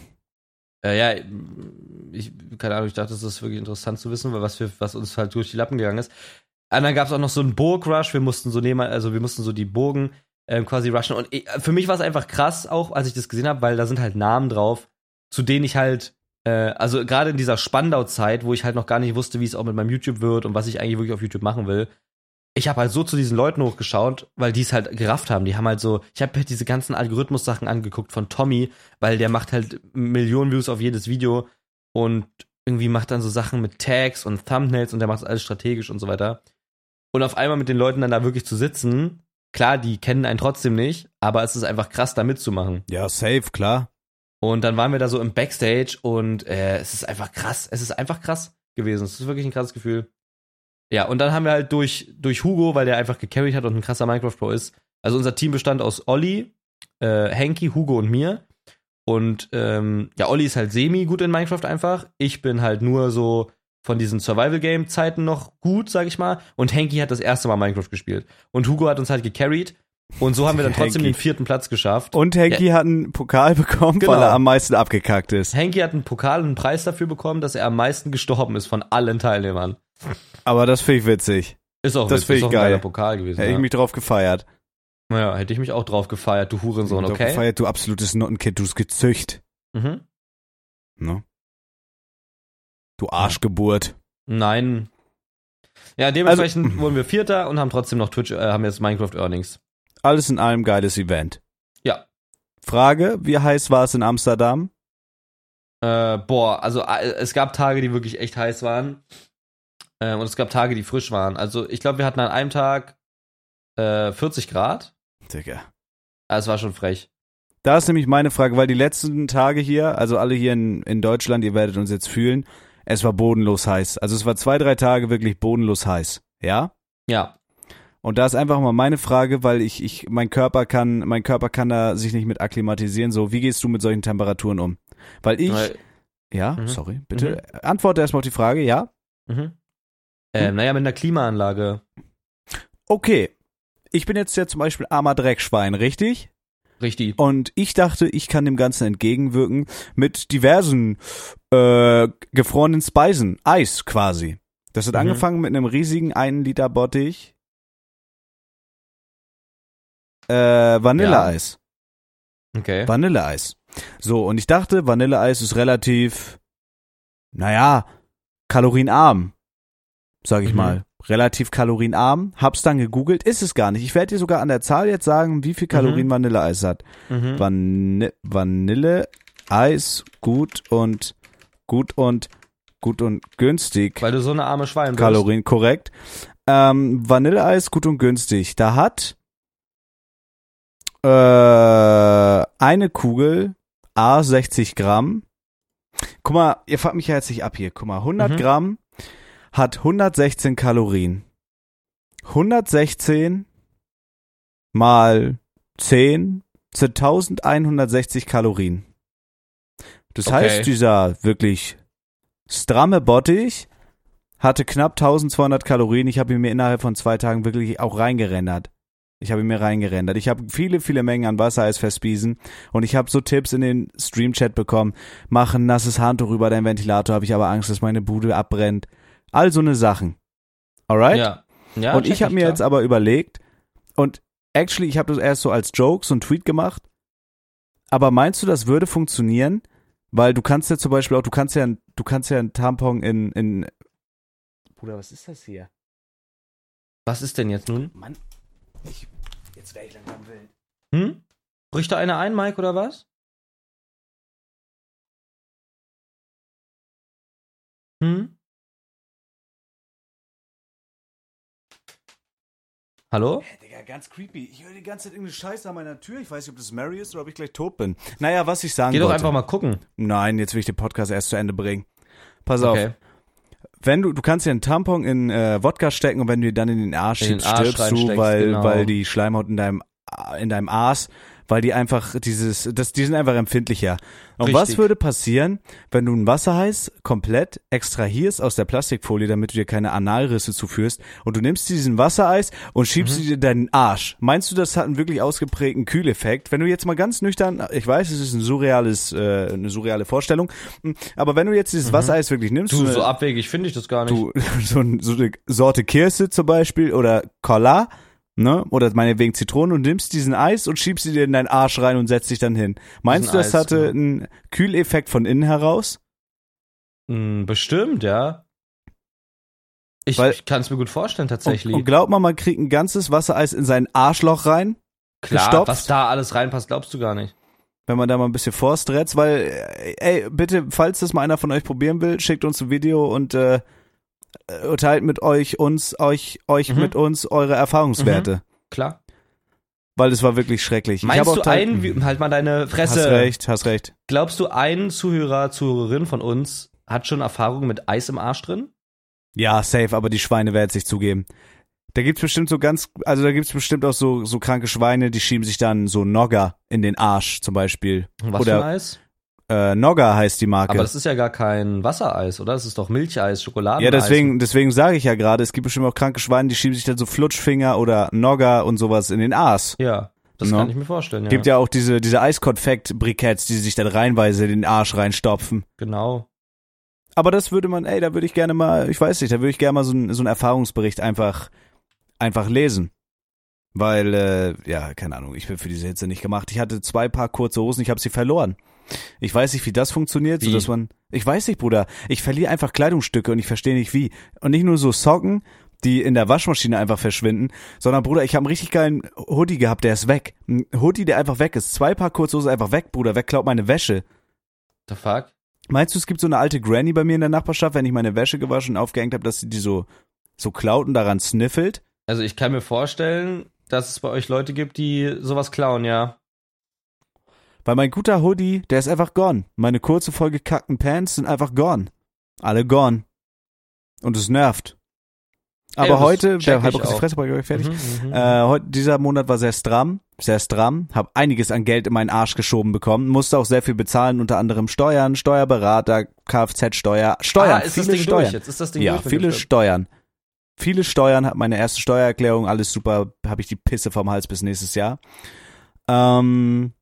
Speaker 2: Äh, ja, ich, keine Ahnung, ich dachte, das ist wirklich interessant zu wissen, weil was, wir, was uns halt durch die Lappen gegangen ist. Und dann gab es auch noch so einen Burgrush, wir mussten so nehmen, also wir mussten so die Burgen ähm, quasi rushen. Und ich, für mich war es einfach krass, auch als ich das gesehen habe, weil da sind halt Namen drauf, zu denen ich halt, äh, also gerade in dieser Spandau-Zeit, wo ich halt noch gar nicht wusste, wie es auch mit meinem YouTube wird und was ich eigentlich wirklich auf YouTube machen will, ich habe halt so zu diesen Leuten hochgeschaut, weil die es halt gerafft haben. Die haben halt so, ich habe halt diese ganzen Algorithmus-Sachen angeguckt von Tommy, weil der macht halt Millionen Views auf jedes Video und irgendwie macht dann so Sachen mit Tags und Thumbnails und der macht alles strategisch und so weiter. Und auf einmal mit den Leuten dann da wirklich zu sitzen, klar, die kennen einen trotzdem nicht, aber es ist einfach krass, da mitzumachen.
Speaker 1: Ja, safe, klar.
Speaker 2: Und dann waren wir da so im Backstage und äh, es ist einfach krass. Es ist einfach krass gewesen. Es ist wirklich ein krasses Gefühl. Ja, und dann haben wir halt durch, durch Hugo, weil der einfach gecarried hat und ein krasser Minecraft Pro ist. Also unser Team bestand aus Olli, äh, Henky, Hugo und mir. Und ähm, ja, Olli ist halt semi gut in Minecraft einfach. Ich bin halt nur so von diesen Survival-Game-Zeiten noch gut, sag ich mal. Und Henky hat das erste Mal Minecraft gespielt. Und Hugo hat uns halt gecarried. Und so haben wir dann trotzdem Henky. den vierten Platz geschafft.
Speaker 1: Und Henky ja. hat einen Pokal bekommen, genau. weil er am meisten abgekackt ist.
Speaker 2: Henky hat einen Pokal und einen Preis dafür bekommen, dass er am meisten gestorben ist von allen Teilnehmern.
Speaker 1: Aber das finde ich witzig.
Speaker 2: Ist auch
Speaker 1: das
Speaker 2: finde
Speaker 1: ich geil.
Speaker 2: Pokal gewesen.
Speaker 1: Hätte ja. ich mich drauf gefeiert.
Speaker 2: Naja, hätte ich mich auch drauf gefeiert, du Hurensohn, okay?
Speaker 1: gefeiert, du absolutes Nottenkind, du gezücht.
Speaker 2: Mhm.
Speaker 1: Ne? Du Arschgeburt.
Speaker 2: Nein. Ja, dementsprechend also, wurden wir Vierter und haben trotzdem noch Twitch, äh, haben jetzt Minecraft Earnings.
Speaker 1: Alles in allem geiles Event.
Speaker 2: Ja.
Speaker 1: Frage, wie heiß war es in Amsterdam?
Speaker 2: Äh, boah, also äh, es gab Tage, die wirklich echt heiß waren. Äh, und es gab Tage, die frisch waren. Also ich glaube, wir hatten an einem Tag äh, 40 Grad.
Speaker 1: Digga.
Speaker 2: Also es war schon frech.
Speaker 1: Da ist nämlich meine Frage, weil die letzten Tage hier, also alle hier in, in Deutschland, ihr werdet uns jetzt fühlen, es war bodenlos heiß. Also es war zwei, drei Tage wirklich bodenlos heiß. Ja?
Speaker 2: Ja.
Speaker 1: Und da ist einfach mal meine Frage, weil ich, ich, mein Körper kann, mein Körper kann da sich nicht mit akklimatisieren. So, wie gehst du mit solchen Temperaturen um? Weil ich, weil, ja, mhm. sorry, bitte, mhm. antworte erstmal auf die Frage, ja?
Speaker 2: Mhm. Ähm, naja, mit einer Klimaanlage.
Speaker 1: Okay. Ich bin jetzt ja zum Beispiel armer Dreckschwein, richtig?
Speaker 2: Richtig.
Speaker 1: Und ich dachte, ich kann dem Ganzen entgegenwirken mit diversen äh, gefrorenen Speisen, Eis quasi. Das hat mhm. angefangen mit einem riesigen 1 Liter Bottich äh, Vanilleeis.
Speaker 2: Ja. Okay.
Speaker 1: Vanilleeis. So, und ich dachte, Vanilleeis ist relativ, naja, kalorienarm, sag ich mhm. mal. Relativ kalorienarm. Hab's dann gegoogelt, ist es gar nicht. Ich werde dir sogar an der Zahl jetzt sagen, wie viel Kalorien mhm. Vanilleeis hat. Mhm. Van Vanilleeis, gut und, gut und, gut und günstig.
Speaker 2: Weil du so eine arme Schwein bist.
Speaker 1: Kalorien, korrekt. Ähm, Vanilleeis, gut und günstig. Da hat äh, eine Kugel A 60 Gramm. Guck mal, ihr fragt mich ja jetzt nicht ab hier. Guck mal, 100 mhm. Gramm hat 116 Kalorien. 116 mal 10 sind 1160 Kalorien. Das
Speaker 2: Okay.
Speaker 1: heißt, dieser wirklich stramme Bottich hatte knapp 1200 Kalorien. Ich habe ihn mir innerhalb von zwei Tagen wirklich auch reingerendert. Ich habe ihn mir reingerendert. Ich habe viele, viele Mengen an Wassereis verspiesen und ich habe so Tipps in den Stream-Chat bekommen. Mach ein nasses Handtuch über deinen Ventilator, habe ich aber Angst, dass meine Bude abbrennt. All so eine Sachen. Alright?
Speaker 2: Ja. ja
Speaker 1: und ich habe mir
Speaker 2: klar.
Speaker 1: jetzt aber überlegt und actually, ich habe das erst so als Joke, so ein Tweet gemacht. Aber meinst du, das würde funktionieren? Weil du kannst ja zum Beispiel auch, du kannst ja, du kannst ja einen Tampon in, in Bruder, was ist das hier?
Speaker 2: Was ist denn jetzt nun?
Speaker 1: Mann, ich, jetzt wäre ich langsam wild.
Speaker 2: Hm? Bricht da einer ein, Mike, oder was? Hm? Hallo?
Speaker 1: Digga, ganz creepy. Ich höre die ganze Zeit irgendeine Scheiße an meiner Tür. Ich weiß nicht, ob das Mary ist oder ob ich gleich tot bin. Naja, was ich sagen
Speaker 2: Geh doch
Speaker 1: wollte.
Speaker 2: einfach mal gucken.
Speaker 1: Nein, jetzt will ich den Podcast erst zu Ende bringen. Pass auf.
Speaker 2: Okay.
Speaker 1: Wenn du, du kannst dir einen Tampon in äh, Wodka stecken und wenn du dir dann in den Arsch
Speaker 2: In den
Speaker 1: schiebst,
Speaker 2: Arsch
Speaker 1: stirbst du, weil,
Speaker 2: genau.
Speaker 1: weil die Schleimhaut in deinem in deinem Aas, weil die einfach dieses, das, die sind einfach empfindlicher. Und was
Speaker 2: Richtig.
Speaker 1: würde passieren, wenn du ein Wasserheiß komplett extrahierst aus der Plastikfolie, damit du dir keine Analrisse zuführst und du nimmst diesen Wassereis und schiebst
Speaker 2: Mhm.
Speaker 1: dir in deinen Arsch. Meinst du, das hat einen wirklich ausgeprägten Kühleffekt? Wenn du jetzt mal ganz nüchtern, ich weiß, es ist ein surreales, äh, eine surreale Vorstellung, aber wenn du jetzt dieses Wassereis wirklich nimmst,
Speaker 2: Mhm. Du,
Speaker 1: eine-
Speaker 2: so abwegig finde ich das gar nicht.
Speaker 1: du so, so eine Sorte Kirse zum Beispiel oder Cola, ne? Oder meinetwegen Zitrone und nimmst diesen Eis und schiebst sie dir in deinen Arsch rein und setzt dich dann hin. Meinst du, das
Speaker 2: Eis,
Speaker 1: hatte
Speaker 2: ja.
Speaker 1: einen Kühleffekt von innen heraus?
Speaker 2: Hm, bestimmt, ja. Ich, ich kann es mir gut vorstellen,
Speaker 1: Und,
Speaker 2: tatsächlich.
Speaker 1: und glaubt man, man kriegt ein ganzes Wassereis in sein Arschloch rein,
Speaker 2: Klar,
Speaker 1: gestopft?
Speaker 2: was da alles reinpasst, glaubst du gar nicht.
Speaker 1: wenn man da mal ein bisschen vorstretzt, weil, äh, ey, bitte, falls das mal einer von euch probieren will, schickt uns ein Video und äh, äh, teilt mit euch, uns, euch, euch
Speaker 2: Mhm.
Speaker 1: mit uns eure Erfahrungswerte.
Speaker 2: Klar.
Speaker 1: Weil es war wirklich schrecklich. ich
Speaker 2: Meinst du
Speaker 1: teil-
Speaker 2: ein, wie- halt mal deine Fresse.
Speaker 1: Hast recht, hast recht.
Speaker 2: Glaubst du, ein Zuhörer, Zuhörerin von uns hat schon Erfahrung mit Eis im Arsch drin?
Speaker 1: Ja, safe, aber die Schweine werden es sich zugeben. Da gibt's bestimmt so ganz, also da gibt's bestimmt auch so, so kranke Schweine, die schieben sich dann so Nogger in den Arsch zum Beispiel.
Speaker 2: Was
Speaker 1: Oder-
Speaker 2: für Eis?
Speaker 1: Äh, Nogger heißt die Marke.
Speaker 2: Aber das ist ja gar kein Wassereis, oder? Das ist doch Milcheis, Schokoladeneis.
Speaker 1: ja, deswegen, deswegen sage ich ja gerade, es gibt bestimmt auch kranke Schweine, die schieben sich dann so Flutschfinger oder Nogger und sowas in den Arsch.
Speaker 2: Ja, das
Speaker 1: No.
Speaker 2: kann ich mir vorstellen, ja.
Speaker 1: Gibt ja auch diese, diese Eiskonfekt-Briketts, die sich dann reinweise in den Arsch reinstopfen.
Speaker 2: Genau.
Speaker 1: Aber das würde man, ey, da würde ich gerne mal, ich weiß nicht, da würde ich gerne mal so, ein, so einen Erfahrungsbericht einfach, einfach lesen. Weil, äh, ja, keine Ahnung, ich bin für diese Hitze nicht gemacht. Ich hatte zwei Paar kurze Hosen, ich habe sie verloren. Ich weiß nicht, wie das funktioniert,
Speaker 2: Wie?
Speaker 1: so dass man, ich weiß nicht, Bruder, ich verliere einfach Kleidungsstücke und ich verstehe nicht wie. Und nicht nur so Socken, die in der Waschmaschine einfach verschwinden, sondern Bruder, ich habe einen richtig geilen Hoodie gehabt, der ist weg. Ein Hoodie, der einfach weg ist. Zwei Paar kurze Hosen einfach weg, Bruder, wegklaut meine Wäsche.
Speaker 2: The fuck?
Speaker 1: Meinst du, es gibt so eine alte Granny bei mir in der Nachbarschaft, wenn ich meine Wäsche gewaschen und aufgehängt habe, dass sie die so, so klaut und daran sniffelt?
Speaker 2: Also ich kann mir vorstellen, dass es bei euch Leute gibt, die sowas klauen, ja.
Speaker 1: Weil mein guter Hoodie, der ist einfach gone. Meine kurze, vollgekackten Pants sind einfach gone. Alle gone. Und es nervt.
Speaker 2: Ey,
Speaker 1: Aber
Speaker 2: das
Speaker 1: heute, der halb
Speaker 2: ich
Speaker 1: die. Fresse, bei fertig.
Speaker 2: Mhm, mhm.
Speaker 1: Äh, heute, dieser Monat war sehr stramm, sehr stramm, hab einiges an Geld in meinen Arsch geschoben bekommen, musste auch sehr viel bezahlen, unter anderem Steuern, Steuerberater, Kfz-Steuer, Steuern,
Speaker 2: ah, ist
Speaker 1: viele
Speaker 2: das Ding
Speaker 1: Steuern.
Speaker 2: durch jetzt? Ist das Ding
Speaker 1: Ja,
Speaker 2: durch
Speaker 1: viele
Speaker 2: Steuern?
Speaker 1: Viele Steuern, hat meine erste Steuererklärung, alles super, habe ich die Pisse vom Hals bis nächstes Jahr. Ähm,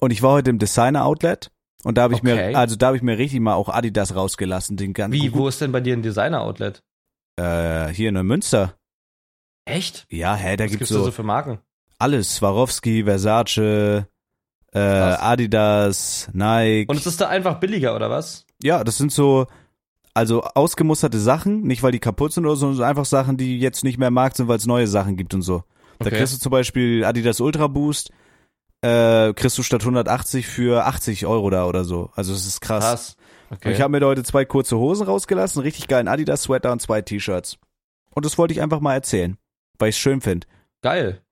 Speaker 1: und ich war heute im Designer Outlet und da habe ich
Speaker 2: Okay.
Speaker 1: mir, also da habe ich mir richtig mal auch Adidas rausgelassen, den ganzen.
Speaker 2: Wie, wo ist denn bei dir ein Designer-Outlet?
Speaker 1: Äh, hier in Neumünster.
Speaker 2: Echt?
Speaker 1: Ja, hä, da
Speaker 2: Was
Speaker 1: gibt's
Speaker 2: gibt's
Speaker 1: so
Speaker 2: da so für Marken?
Speaker 1: alles. Swarovski, Versace, äh. Adidas, Nike.
Speaker 2: Und es ist da einfach billiger, oder was?
Speaker 1: Ja, das sind so, also ausgemusterte Sachen, nicht weil die kaputt sind oder so, sondern einfach Sachen, die jetzt nicht mehr im Markt sind, weil es neue Sachen gibt und so. Da
Speaker 2: Okay.
Speaker 1: kriegst du zum Beispiel Adidas Ultra Boost, äh, kriegst du statt 180 für 80 Euro da oder so. Also das ist krass.
Speaker 2: Krass. Okay.
Speaker 1: Ich habe mir heute zwei kurze Hosen rausgelassen, einen richtig geilen Adidas Sweater und zwei T-Shirts. Und das wollte ich einfach mal erzählen, weil ich es schön finde.
Speaker 2: geil.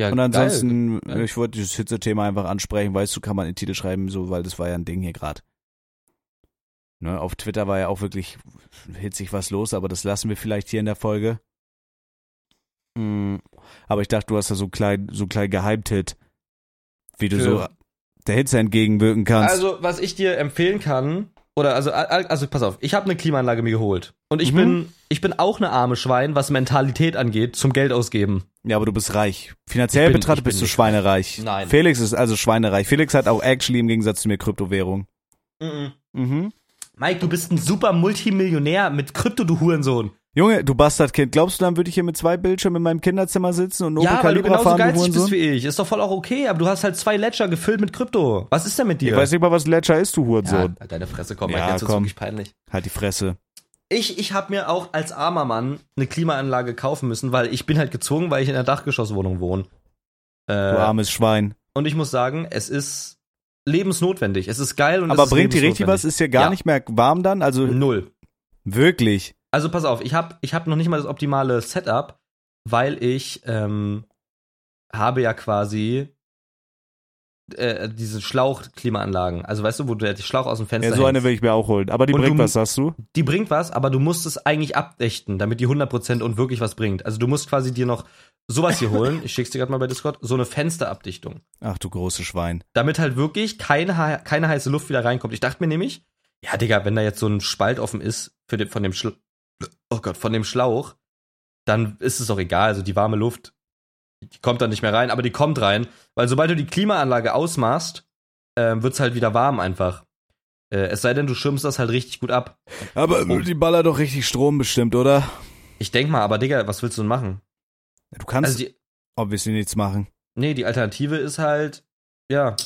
Speaker 2: Ja,
Speaker 1: Und ansonsten,
Speaker 2: Geil.
Speaker 1: ich wollte dieses Hitze-Thema einfach ansprechen, weißt du, kann man in den Titel schreiben, so, weil das war ja ein Ding hier gerade. Ne, auf Twitter war ja auch wirklich hitzig was los, aber das lassen wir vielleicht hier in der Folge. Mm, aber ich dachte, du hast da so klein, so klein Geheimtit, wie du so der Hitze entgegenwirken kannst.
Speaker 2: Also, was ich dir empfehlen kann, oder also, also pass auf, ich habe eine Klimaanlage mir geholt. Und ich
Speaker 1: Mhm.
Speaker 2: bin, ich bin auch eine arme Schwein, was Mentalität angeht, zum Geld ausgeben.
Speaker 1: ja, aber du bist reich. Finanziell
Speaker 2: bin-
Speaker 1: betrachtet bist du schweinereich.
Speaker 2: Nein.
Speaker 1: Felix ist also schweinereich. Felix hat auch actually im Gegensatz zu mir Kryptowährung.
Speaker 2: Mhm.
Speaker 1: Mhm.
Speaker 2: Mike, du bist ein super Multimillionär mit Krypto, du Hurensohn.
Speaker 1: Junge, du Bastardkind, glaubst du, dann würde ich hier mit zwei Bildschirmen in meinem Kinderzimmer sitzen und Opel
Speaker 2: Ja, weil du
Speaker 1: Calibra
Speaker 2: genauso
Speaker 1: fahren, du
Speaker 2: geizig bist wie ich. Ist doch voll auch okay, aber du hast halt zwei Ledger gefüllt mit Krypto. Was ist denn mit dir?
Speaker 1: Ich weiß nicht mal, was Ledger ist, du
Speaker 2: ja,
Speaker 1: Hurensohn.
Speaker 2: halt deine Fresse, komm,
Speaker 1: Ja,
Speaker 2: jetzt ist wirklich peinlich.
Speaker 1: Halt die Fresse.
Speaker 2: Ich, ich habe mir auch als armer Mann eine Klimaanlage kaufen müssen, weil ich bin halt gezwungen, weil ich in einer Dachgeschosswohnung wohne.
Speaker 1: Du
Speaker 2: Äh,
Speaker 1: armes Schwein.
Speaker 2: und ich muss sagen, es ist lebensnotwendig. Es ist geil und
Speaker 1: Aber
Speaker 2: es ist
Speaker 1: bringt die richtig was? Ist ja gar
Speaker 2: Ja.
Speaker 1: nicht mehr warm dann? Also
Speaker 2: Null.
Speaker 1: wirklich.
Speaker 2: Also pass auf, ich habe ich hab noch nicht mal das optimale Setup, weil ich ähm, habe ja quasi äh, diese Schlauch-Klimaanlagen. Also weißt du, wo du der Schlauch aus dem Fenster
Speaker 1: Ja, so eine
Speaker 2: hängst.
Speaker 1: will ich mir auch holen. Aber die
Speaker 2: Und
Speaker 1: bringt
Speaker 2: du-
Speaker 1: was, sagst du?
Speaker 2: Die bringt was, aber du musst es eigentlich abdichten, damit die 100% und wirklich was bringt. Also du musst quasi dir noch sowas hier holen. Ich schick's dir gerade mal bei Discord. So eine Fensterabdichtung.
Speaker 1: Ach du große Schwein.
Speaker 2: damit halt wirklich keine, keine heiße Luft wieder reinkommt. Ich dachte mir nämlich, ja, Digga, wenn da jetzt so ein Spalt offen ist für den, von dem Schla oh Gott, von dem Schlauch, dann ist es auch egal. Also die warme Luft, die kommt dann nicht mehr rein, aber die kommt rein, weil sobald du die Klimaanlage ausmachst, ähm, wird's halt wieder warm einfach. Äh, es sei denn, du schirmst das halt richtig gut ab.
Speaker 1: Aber
Speaker 2: Oh.
Speaker 1: die ballert doch richtig Strom bestimmt, oder?
Speaker 2: Ich denk mal, aber Digga, was willst du denn machen?
Speaker 1: Du kannst
Speaker 2: Also die,
Speaker 1: obviously nichts machen.
Speaker 2: nee, die Alternative ist halt, ja,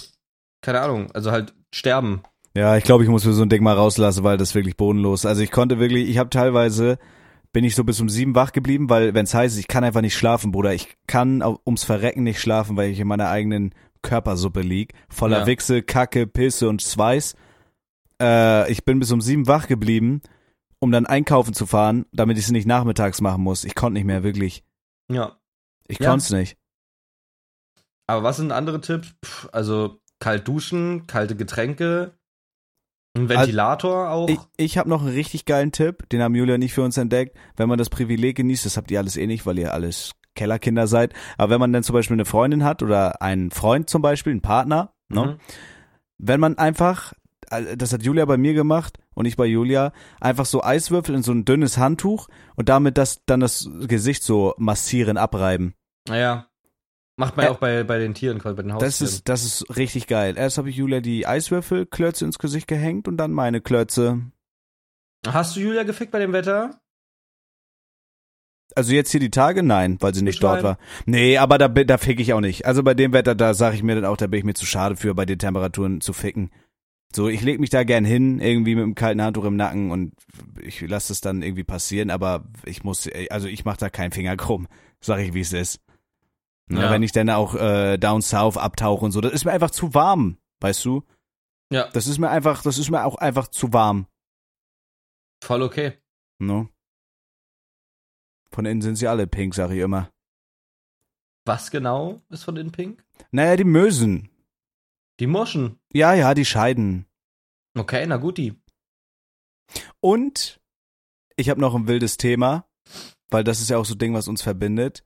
Speaker 2: keine Ahnung, also halt sterben.
Speaker 1: Ja, ich glaube, ich muss mir so ein Ding mal rauslassen, weil das ist wirklich bodenlos. Also ich konnte wirklich, ich habe teilweise, bin ich so bis um sieben wach geblieben, weil wenn es heißt, ich kann einfach nicht schlafen, Bruder. Ich kann ums Verrecken nicht schlafen, weil ich in meiner eigenen Körpersuppe lieg. Voller
Speaker 2: Ja.
Speaker 1: Wichse, Kacke, Pisse und Schweiß. Äh, ich bin bis um sieben wach geblieben, um dann einkaufen zu fahren, damit ich es nicht nachmittags machen muss. Ich konnte nicht mehr, wirklich.
Speaker 2: Ja.
Speaker 1: Ich
Speaker 2: Ja.
Speaker 1: konnte es nicht.
Speaker 2: Aber was sind andere Tipps? Pff, also kalt duschen, kalte Getränke, ein Ventilator auch.
Speaker 1: Ich, ich habe noch einen richtig geilen Tipp, den haben Julia und ich für uns entdeckt. Wenn man das Privileg genießt, das habt ihr alles eh nicht, weil ihr alles Kellerkinder seid. Aber wenn man dann zum Beispiel eine Freundin hat oder einen Freund zum Beispiel, einen Partner, ne?
Speaker 2: Mhm.
Speaker 1: wenn man einfach, äh, das hat Julia bei mir gemacht und ich bei Julia, einfach so Eiswürfel in so ein dünnes Handtuch und damit das dann das Gesicht so massieren, abreiben.
Speaker 2: Naja. Macht man ja auch bei, bei den Tieren, bei den Haustieren.
Speaker 1: Das ist, das ist richtig geil. Erst habe ich Julia die Eiswürfelklötze ins Gesicht gehängt und dann meine Klötze.
Speaker 2: Hast du Julia gefickt bei dem Wetter?
Speaker 1: Also jetzt hier die Tage? Nein, weil sie nicht dort war. Nee, aber da, da fick ich auch nicht. Also bei dem Wetter, da sage ich mir dann auch, da bin ich mir zu schade für, bei den Temperaturen zu ficken. So, ich leg mich da gern hin, irgendwie mit einem kalten Handtuch im Nacken und ich lasse es dann irgendwie passieren, aber ich muss, also ich mach da keinen Finger krumm, sag ich, wie es ist. Ne,
Speaker 2: Ja.
Speaker 1: Wenn ich dann auch äh, down south abtauche und so, das ist mir einfach zu warm, weißt du?
Speaker 2: Ja.
Speaker 1: Das ist mir einfach, das ist mir auch einfach zu warm.
Speaker 2: Voll okay.
Speaker 1: Ne? Von innen sind sie alle pink, sag ich immer.
Speaker 2: Was genau ist von den Pink?
Speaker 1: Naja, die Mösen.
Speaker 2: Die Moschen.
Speaker 1: Ja, ja, die Scheiden.
Speaker 2: Okay, na gut, die.
Speaker 1: Und ich habe noch ein wildes Thema, weil das ist ja auch so ein Ding, was uns verbindet.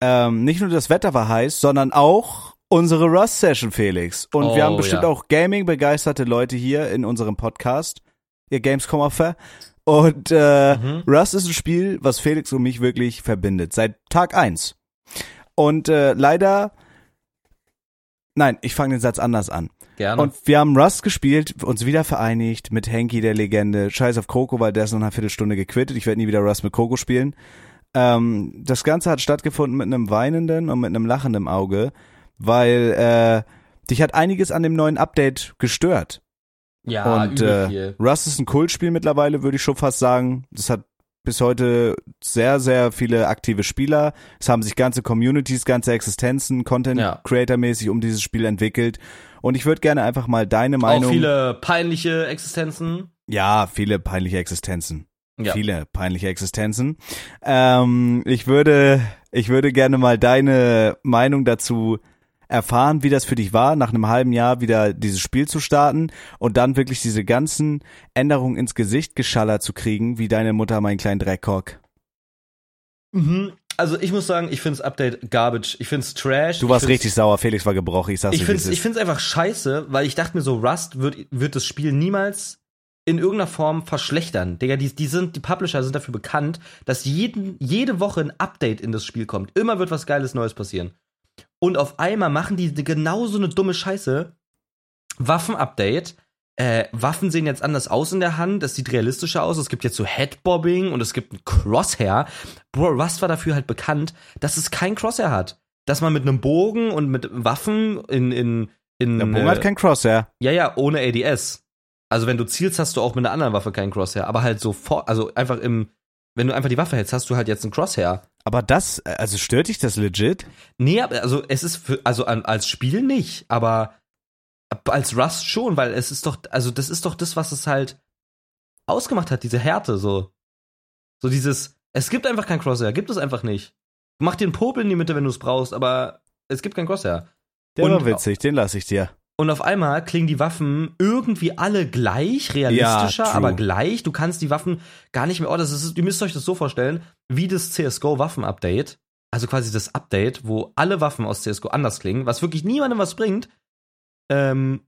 Speaker 1: Ähm, nicht nur das Wetter war heiß, sondern auch unsere Rust-Session, Felix. Und
Speaker 2: Oh,
Speaker 1: wir haben bestimmt
Speaker 2: ja.
Speaker 1: auch Gaming-begeisterte Leute hier in unserem Podcast, ihr Gamescom-Offer. Und äh,
Speaker 2: Mhm.
Speaker 1: Rust ist ein Spiel, was Felix und mich wirklich verbindet, seit Tag eins. Und äh, leider, nein, ich fange den Satz anders an.
Speaker 2: Gerne.
Speaker 1: Und wir haben Rust gespielt, uns wieder vereinigt mit Henky, der Legende. Scheiß auf Coco, weil der ist noch eine Viertelstunde gequittet. Ich werde nie wieder Rust mit Coco spielen. Ähm, das Ganze hat stattgefunden mit einem weinenden und mit einem lachenden Auge, weil äh, dich hat einiges an dem neuen Update gestört.
Speaker 2: ja,
Speaker 1: und äh. Rust ist ein Kultspiel mittlerweile, würde ich schon fast sagen. Das hat bis heute sehr, sehr viele aktive Spieler. Es haben sich ganze Communities, ganze Existenzen. Content-Creator-mäßig um dieses Spiel entwickelt. Und ich würde gerne einfach mal deine Meinung.
Speaker 2: Auch viele peinliche Existenzen.
Speaker 1: ja, viele peinliche Existenzen.
Speaker 2: Ja.
Speaker 1: Viele peinliche Existenzen. Ähm, ich würde, ich würde gerne mal deine Meinung dazu erfahren, wie das für dich war, nach einem halben Jahr wieder dieses Spiel zu starten und dann wirklich diese ganzen Änderungen ins Gesicht geschallert zu kriegen, wie deine Mutter mein kleinen Dreckkock.
Speaker 2: Mhm. Also ich muss sagen, ich finde das Update garbage. Ich finde es trash.
Speaker 1: Du warst richtig sauer, Felix war gebrochen. Ich sag's
Speaker 2: ich
Speaker 1: es
Speaker 2: ich find's einfach scheiße, weil ich dachte mir so, Rust wird, wird das Spiel niemals in irgendeiner Form verschlechtern. Digga, die, die sind, die Publisher sind dafür bekannt, dass jeden, jede Woche ein Update in das Spiel kommt. Immer wird was Geiles Neues passieren. Und auf einmal machen die genauso eine dumme Scheiße. Waffen-Update. Äh, Waffen sehen jetzt anders aus in der Hand, das sieht realistischer aus. Es gibt jetzt so Headbobbing und es gibt ein Crosshair. Bro, Rust war dafür halt bekannt, dass es kein Crosshair hat. Dass man mit einem Bogen und mit Waffen in, in, in
Speaker 1: Der Bogen hat kein Crosshair.
Speaker 2: ja, ja, ohne ADS. Also wenn du zielst, hast du auch mit einer anderen Waffe keinen Crosshair. Aber halt so vor, also einfach im, wenn du einfach die Waffe hältst, hast du halt jetzt einen Crosshair.
Speaker 1: Aber das, also stört dich das legit?
Speaker 2: Nee, aber- also es ist für, also als Spiel nicht, aber als Rust schon, weil es ist doch, also das ist doch das, was es halt ausgemacht hat, diese Härte, so. So dieses, es gibt einfach kein Crosshair, gibt es einfach nicht. Mach dir einen Popel in die Mitte, wenn du es brauchst, aber es gibt kein Crosshair.
Speaker 1: Der
Speaker 2: Und-
Speaker 1: war witzig, den lasse ich dir.
Speaker 2: Und auf einmal klingen die Waffen irgendwie alle gleich, realistischer,
Speaker 1: Ja,
Speaker 2: aber gleich. Du kannst die Waffen gar nicht mehr. Oh, das ist, ihr müsst euch das so vorstellen, wie das CSGO Waffen-Update. Also quasi das Update, wo alle Waffen aus CSGO anders klingen, was wirklich niemandem was bringt. Ähm,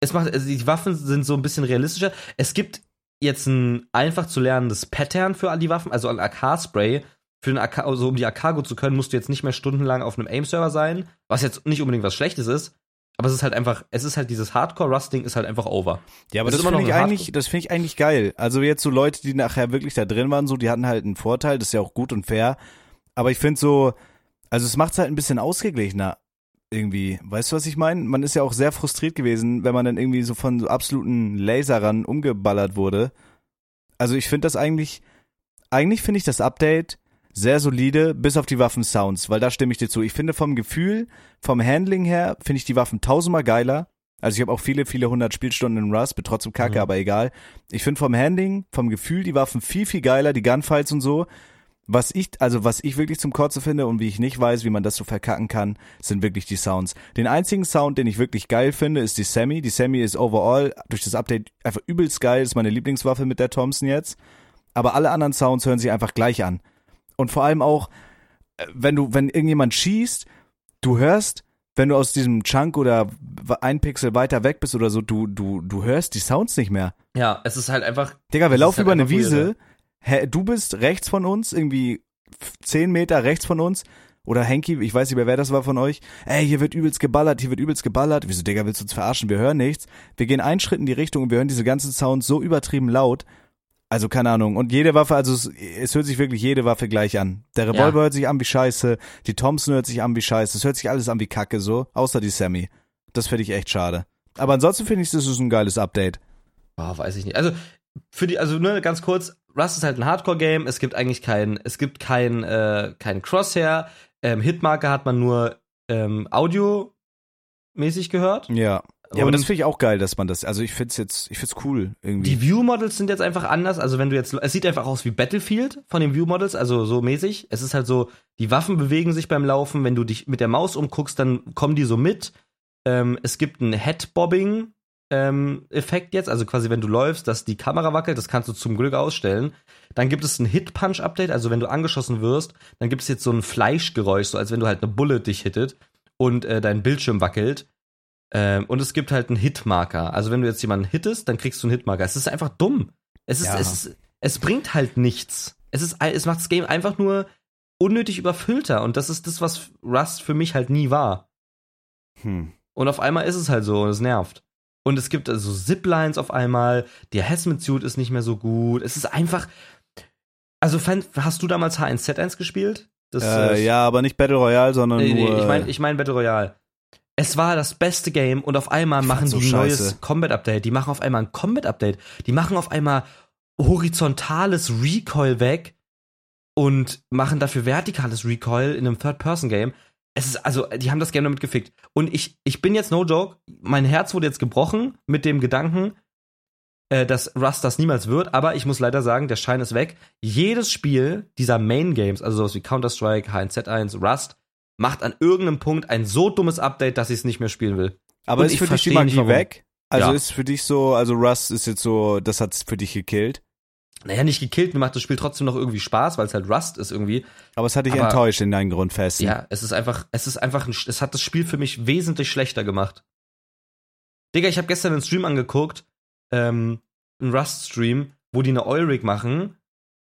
Speaker 2: es macht, also die Waffen sind so ein bisschen realistischer. Es gibt jetzt ein einfach zu lernendes Pattern für all die Waffen, also ein AK-Spray. Für den AK, also um die AK gut zu können, musst du jetzt nicht mehr stundenlang auf einem Aim-Server sein, was jetzt nicht unbedingt was Schlechtes ist. Aber es ist halt einfach, es ist halt dieses Hardcore-Rusting ist halt einfach over.
Speaker 1: Ja, aber
Speaker 2: Das
Speaker 1: das, finde ich eigentlich, das finde ich eigentlich geil. Also jetzt so Leute, die nachher wirklich da drin waren, so, die hatten halt einen Vorteil, das ist ja auch gut und fair. Aber ich finde so, also es macht es halt ein bisschen ausgeglichener irgendwie. Weißt du, was ich meine? Man ist ja auch sehr frustriert gewesen, wenn man dann irgendwie so von so absoluten Laserern umgeballert wurde. Also ich finde das eigentlich, eigentlich finde ich das Update sehr solide, bis auf die Waffen-Sounds, weil da stimme ich dir zu. Ich finde vom Gefühl, vom Handling her, finde ich die Waffen tausendmal geiler. Also ich habe auch viele, viele hundert Spielstunden in Rust, bin trotzdem kacke,
Speaker 2: Mhm.
Speaker 1: aber egal. Ich finde vom Handling, vom Gefühl die Waffen viel, viel geiler, die Gunfights und so. Was ich, also was ich wirklich zum Kotze finde und wie ich nicht weiß, wie man das so verkacken kann, sind wirklich die Sounds. Den einzigen Sound, den ich wirklich geil finde, ist die Sammy. Die Sammy ist overall durch das Update einfach übelst geil, ist meine Lieblingswaffe mit der Thompson jetzt. Aber alle anderen Sounds hören sich einfach gleich an. Und vor allem auch, äh, wenn du, wenn irgendjemand schießt, du hörst, wenn du aus diesem Chunk oder ein Pixel weiter weg bist oder so, du, du, du hörst die Sounds nicht mehr.
Speaker 2: Ja, es ist halt einfach,
Speaker 1: Digga, wir laufen
Speaker 2: halt
Speaker 1: über eine Wiese, hä, du bist rechts von uns, irgendwie zehn Meter rechts von uns, oder Henky, ich weiß nicht mehr, wer das war von euch. Ey, hier wird übelst geballert, hier wird übelst geballert. Wieso, Digga, willst du uns verarschen? Wir hören nichts. Wir gehen einen Schritt in die Richtung und wir hören diese ganzen Sounds so übertrieben laut. Also, keine Ahnung. Und jede Waffe, also es, es hört sich wirklich jede Waffe gleich an. Der Revolver
Speaker 2: Ja.
Speaker 1: hört sich an wie Scheiße, die Thompson hört sich an wie Scheiße, es hört sich alles an wie Kacke so, außer die Sammy. Das finde ich echt schade. Aber ansonsten finde ich, das ist ein geiles Update.
Speaker 2: oh, weiß ich nicht. Also, für die, also nur ganz kurz, Rust ist halt ein Hardcore-Game, es gibt eigentlich kein, es gibt kein, äh, kein Crosshair, ähm, Hitmarker hat man nur ähm, Audio-mäßig gehört.
Speaker 1: Ja. Ja, aber das finde ich auch geil, dass man das, also ich find's jetzt, ich find's cool irgendwie.
Speaker 2: Die View-Models sind jetzt einfach anders. Also wenn du jetzt, es sieht einfach aus wie Battlefield von den View-Models, also so mäßig. Es ist halt so, die Waffen bewegen sich beim Laufen. Wenn du dich mit der Maus umguckst, dann kommen die so mit. Ähm, es gibt einen Headbobbing. Ähm, Effekt jetzt, also quasi wenn du läufst, dass die Kamera wackelt, das kannst du zum Glück ausstellen. Dann gibt es ein Hit-Punch-Update, also wenn du angeschossen wirst, dann gibt es jetzt so ein Fleischgeräusch, so als wenn du halt eine Bullet dich hittet und äh, dein Bildschirm wackelt. Ähm, und es gibt halt einen Hitmarker. Also wenn du jetzt jemanden hittest, dann kriegst du einen Hitmarker. Es ist einfach dumm. Es ist,
Speaker 1: Ja.
Speaker 2: es ist, es bringt halt nichts. Es ist, es macht das Game einfach nur unnötig überfüllter. Und das ist das, was Rust für mich halt nie war.
Speaker 1: hm.
Speaker 2: Und auf einmal ist es halt so und es nervt. Und es gibt also Ziplines auf einmal. Der Harassment-Suit ist nicht mehr so gut. Es ist einfach. Also, hast du damals H1Z1 gespielt? Das,
Speaker 1: Äh, ja, aber nicht Battle Royale, sondern
Speaker 2: Nee, nee,
Speaker 1: nur.
Speaker 2: ich meine ich mein Battle Royale. Es war das beste Game und auf einmal machen
Speaker 1: so
Speaker 2: die ein neues. Combat-Update. Die machen auf einmal ein Combat-Update. Die machen auf einmal horizontales Recoil weg und machen dafür vertikales Recoil in einem Third-Person-Game. Es ist, also, die haben das Game damit gefickt. Und ich, ich bin jetzt no joke, mein Herz wurde jetzt gebrochen mit dem Gedanken, äh, dass Rust das niemals wird, aber ich muss leider sagen, der Schein ist weg. Jedes Spiel dieser Main Games, also sowas wie Counter-Strike, H1Z1, Rust, macht an irgendeinem Punkt ein so dummes Update, dass ich es nicht mehr spielen will.
Speaker 1: Aber
Speaker 2: Und
Speaker 1: ist
Speaker 2: ich
Speaker 1: für dich die Magie weg? Also
Speaker 2: Ja.
Speaker 1: ist für dich so, also Rust ist jetzt so, das hat's für dich gekillt.
Speaker 2: Naja, nicht gekillt, mir macht das Spiel trotzdem noch irgendwie Spaß, weil es halt Rust ist irgendwie.
Speaker 1: Aber es hat dich
Speaker 2: Aber-
Speaker 1: enttäuscht in deinen Grundfesten.
Speaker 2: Ja, es ist einfach, es ist einfach, ein, es hat das Spiel für mich wesentlich schlechter gemacht. Digga, ich habe gestern einen Stream angeguckt, ähm, einen Rust-Stream, wo die eine Eurig machen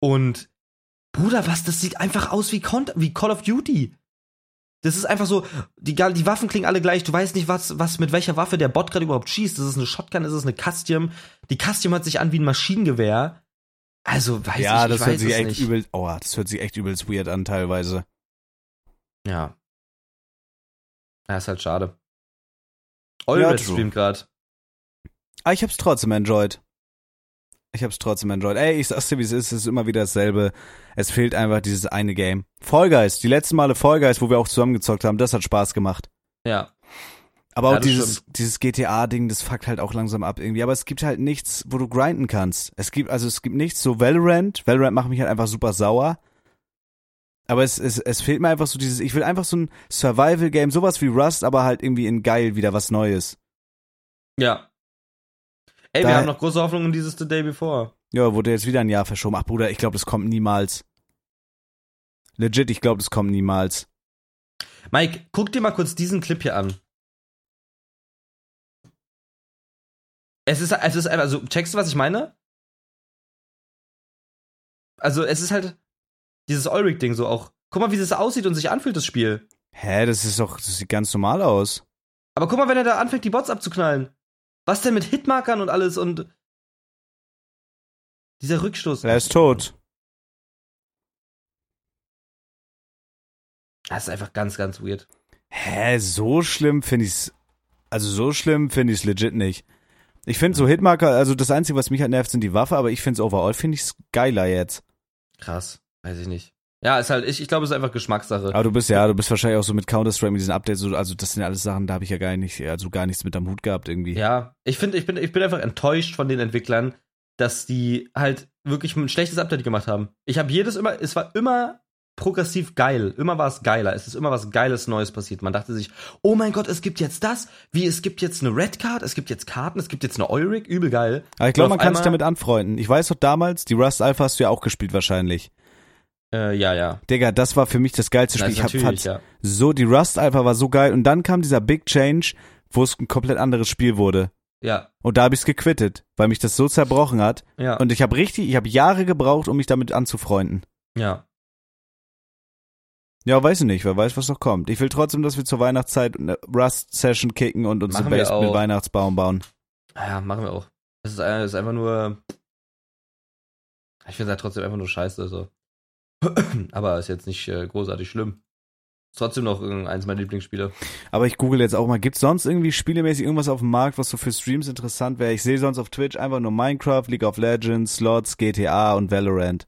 Speaker 2: und Bruder, was, das sieht einfach aus wie, Con wie Call of Duty. Das ist einfach so, die, die Waffen klingen alle gleich, du weißt nicht, was, was mit welcher Waffe der Bot gerade überhaupt schießt. Das ist eine Shotgun, das ist eine Custom. Die Custom hat sich an wie ein Maschinengewehr. Also, weiß
Speaker 1: ja,
Speaker 2: ich, ich
Speaker 1: das hört
Speaker 2: weiß
Speaker 1: sich
Speaker 2: es
Speaker 1: echt
Speaker 2: nicht.
Speaker 1: übel, oh, das hört sich echt übelst weird an teilweise.
Speaker 2: Ja. Ja, ist halt schade.
Speaker 1: Ja,
Speaker 2: Eured
Speaker 1: true.
Speaker 2: streamt grad.
Speaker 1: Aber ich hab's trotzdem enjoyed. Ich hab's trotzdem enjoyed. Ey, ich sag's dir, wie es ist, es ist immer wieder dasselbe. Es fehlt einfach dieses eine Game. Fall Guys, die letzten Male Fall Guys, wo wir auch zusammengezockt haben, das hat Spaß gemacht.
Speaker 2: Ja.
Speaker 1: Aber auch dieses, dieses GTA-Ding, das fuckt halt auch langsam ab irgendwie. Aber es gibt halt nichts, wo du grinden kannst. Es gibt, also es gibt nichts, so Valorant. Valorant macht mich halt einfach super sauer. Aber es, es, es fehlt mir einfach so dieses, ich will einfach so ein Survival-Game, sowas wie Rust, aber halt irgendwie in geil wieder was Neues.
Speaker 2: Ja. Ey,
Speaker 1: Da-
Speaker 2: wir haben noch große Hoffnung in dieses The Day Before.
Speaker 1: Ja, wurde jetzt wieder ein Jahr verschoben. Ach Bruder, ich glaube, das kommt niemals. Legit, ich glaube, das kommt niemals.
Speaker 2: Mike, guck dir mal kurz diesen Clip hier an. Es ist, es ist einfach, also, checkst du, was ich meine? Also, es ist halt dieses Eurig-Ding so auch. Guck mal, wie das aussieht und sich anfühlt, das Spiel.
Speaker 1: Hä, das ist doch, das sieht ganz normal aus.
Speaker 2: Aber guck mal, wenn er da anfängt, die Bots abzuknallen. Was denn mit Hitmarkern und alles und. Dieser Rückstoß.
Speaker 1: Er ist tot.
Speaker 2: Das ist einfach ganz, ganz weird.
Speaker 1: Hä, so schlimm finde ich's. Also so schlimm finde ich's legit nicht. Ich finde so Hitmarker, also das Einzige, was mich halt nervt, sind die Waffe, aber ich finde overall finde ich's geiler jetzt.
Speaker 2: Krass. Weiß ich nicht. Ja, ist halt, ich, ich glaube, es ist einfach Geschmackssache.
Speaker 1: Aber du bist ja, du bist wahrscheinlich auch so mit Counter-Strike, mit diesen Updates, so, also das sind ja alles Sachen, da habe ich ja gar nicht, also gar nichts mit am Hut gehabt irgendwie.
Speaker 2: Ja, ich finde, ich bin, ich bin einfach enttäuscht von den Entwicklern, dass die halt wirklich ein schlechtes Update gemacht haben. Ich habe jedes immer, es war immer progressiv geil. Immer war es geiler. Es ist immer was Geiles Neues passiert. Man dachte sich, oh mein Gott, es gibt jetzt das. Wie, es gibt jetzt eine Red Card, es gibt jetzt Karten, es gibt jetzt eine Eurig. Übel geil.
Speaker 1: Aber ich glaube, man kann sich damit anfreunden. Ich weiß doch damals, die Rust Alpha hast du ja auch gespielt wahrscheinlich.
Speaker 2: Äh, ja, ja.
Speaker 1: Digga, das war für mich das geilste
Speaker 2: Das
Speaker 1: Spiel.
Speaker 2: ist
Speaker 1: Ich hab,
Speaker 2: ja.
Speaker 1: so, die Rust Alpha war so geil und dann kam dieser Big Change, wo es ein komplett anderes Spiel wurde.
Speaker 2: Ja,
Speaker 1: Und da habe ich's gequittet, weil mich das so zerbrochen hat.
Speaker 2: ja,
Speaker 1: Und ich habe richtig, ich habe Jahre gebraucht, um mich damit anzufreunden.
Speaker 2: ja.
Speaker 1: Ja, weiß ich nicht, wer weiß, was noch kommt. Ich will trotzdem, dass wir zur Weihnachtszeit eine Rust-Session kicken und unsere
Speaker 2: Machen wir
Speaker 1: Base mit. Weihnachtsbaum bauen.
Speaker 2: Ja, machen wir auch. Es ist, es ist einfach nur. Ich finde es halt trotzdem einfach nur scheiße. So. Aber ist jetzt nicht äh, großartig schlimm. Ist trotzdem noch eins meiner Lieblingsspiele.
Speaker 1: Aber ich google jetzt auch mal, gibt's sonst irgendwie spielemäßig irgendwas auf dem Markt, was so für Streams interessant wäre? Ich sehe sonst auf Twitch einfach nur Minecraft, League of Legends, Slots, GTA und Valorant.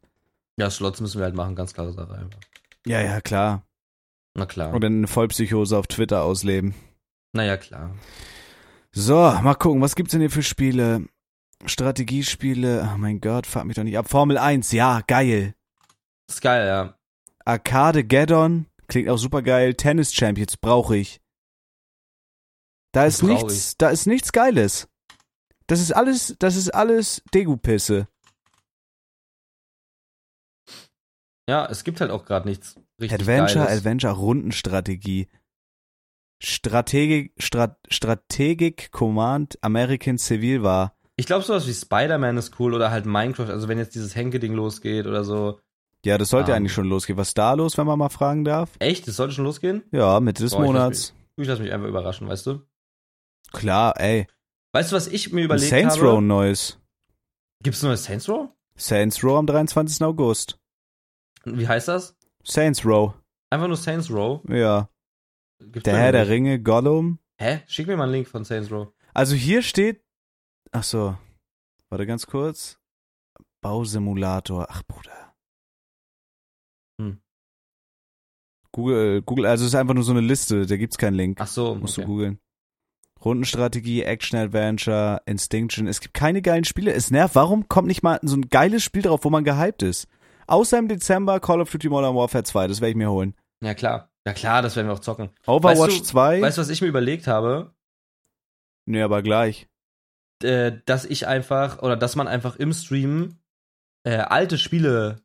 Speaker 2: Ja, Slots müssen wir halt machen, ganz klare Sache einfach.
Speaker 1: Ja, ja, klar.
Speaker 2: Na klar.
Speaker 1: Und dann eine Vollpsychose auf Twitter ausleben.
Speaker 2: naja, klar.
Speaker 1: So, mal gucken, was gibt's denn hier für Spiele? Strategiespiele, oh mein Gott, fuck mich doch nicht ab. Formel 1, ja, geil.
Speaker 2: Ist geil, ja.
Speaker 1: Arcade Gaddon, klingt auch super geil. Tennis Champions brauche ich. Da ist nichts, da ist nichts Geiles. Das ist alles, das ist alles Degu-Pisse.
Speaker 2: Ja, es gibt halt auch gerade nichts richtig
Speaker 1: Adventure,
Speaker 2: Geiles.
Speaker 1: Adventure, Rundenstrategie. Strategik, Strat, Strategic Command American Civil war.
Speaker 2: Ich glaube, sowas wie Spider-Man ist cool oder halt Minecraft. Also, wenn jetzt dieses Henke-Ding losgeht oder so.
Speaker 1: Ja, das sollte
Speaker 2: Ah.
Speaker 1: eigentlich schon losgehen. Was ist da los, wenn man mal fragen darf?
Speaker 2: Echt? Das sollte schon losgehen?
Speaker 1: Ja, Mitte des
Speaker 2: Boah, ich lass
Speaker 1: Monats.
Speaker 2: Ich lasse mich einfach überraschen, weißt du?
Speaker 1: Klar, ey.
Speaker 2: Weißt du, was ich mir überlegt
Speaker 1: Saints
Speaker 2: habe?
Speaker 1: Row ein neues.
Speaker 2: Gibt's ein neues Saints Row?
Speaker 1: Saints Row am 23. August.
Speaker 2: Wie heißt das?
Speaker 1: Saints Row.
Speaker 2: Einfach nur Saints Row.
Speaker 1: Ja.
Speaker 2: Gibt's
Speaker 1: Der Herr der? Ringe, Gollum.
Speaker 2: Hä? Schick mir mal einen Link von Saints Row.
Speaker 1: Also hier steht. Ach so. Warte ganz kurz. Bausimulator. Ach, Bruder. Google, Google, also es ist einfach nur so eine Liste, da gibt's keinen Link.
Speaker 2: Ach so,
Speaker 1: Musst
Speaker 2: okay.
Speaker 1: du googeln. Rundenstrategie, Action Adventure, Instinction. Es gibt keine geilen Spiele. Es nervt. Warum kommt nicht mal so ein geiles Spiel drauf, wo man gehypt ist? Außer im Dezember Call of Duty Modern Warfare 2, das werde ich mir holen.
Speaker 2: Ja, klar. Ja klar, das werden wir auch zocken.
Speaker 1: Overwatch
Speaker 2: Weißt du-
Speaker 1: 2?
Speaker 2: Weißt du, was ich mir überlegt habe?
Speaker 1: nee, aber gleich.
Speaker 2: Äh, dass ich einfach, oder dass man einfach im Stream äh, alte Spiele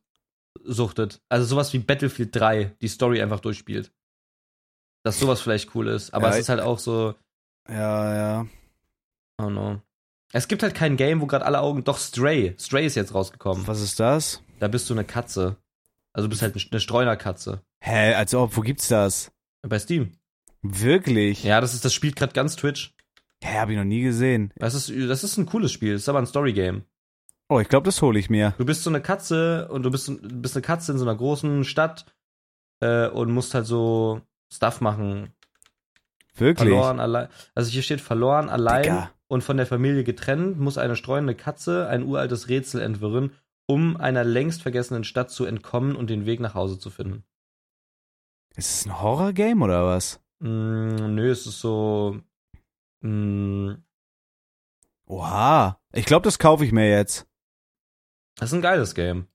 Speaker 2: suchtet. Also sowas wie Battlefield 3, die Story einfach durchspielt. Dass sowas vielleicht cool ist. Aber
Speaker 1: Ja,
Speaker 2: es ist halt auch so,
Speaker 1: Ja, ja.
Speaker 2: oh no. Es gibt halt kein Game, wo gerade alle Augen. Doch, Stray. Stray ist jetzt rausgekommen.
Speaker 1: Was ist das?
Speaker 2: Da bist du eine Katze. Also du bist halt eine Streunerkatze.
Speaker 1: Hä, als ob, wo gibt's das?
Speaker 2: Bei Steam.
Speaker 1: Wirklich?
Speaker 2: Ja, das ist, das spielt gerade ganz Twitch.
Speaker 1: Hä, hab ich noch nie gesehen.
Speaker 2: Das ist, das ist ein cooles Spiel. Das ist aber ein Story-Game.
Speaker 1: Oh, ich glaube, das hole ich mir.
Speaker 2: Du bist so eine Katze und du bist, bist eine Katze in so einer großen Stadt äh, und musst halt so Stuff machen.
Speaker 1: Wirklich?
Speaker 2: Verloren allein. Also hier steht verloren allein
Speaker 1: Digga.
Speaker 2: und von der Familie getrennt, muss eine streunende Katze ein uraltes Rätsel entwirren, um einer längst vergessenen Stadt zu entkommen und den Weg nach Hause zu finden.
Speaker 1: Ist es ein Horror-Game oder was?
Speaker 2: Mm, nö, es ist so. Mm,
Speaker 1: Oha. Ich glaube, das kaufe ich mir jetzt.
Speaker 2: Das ist ein geiles Game.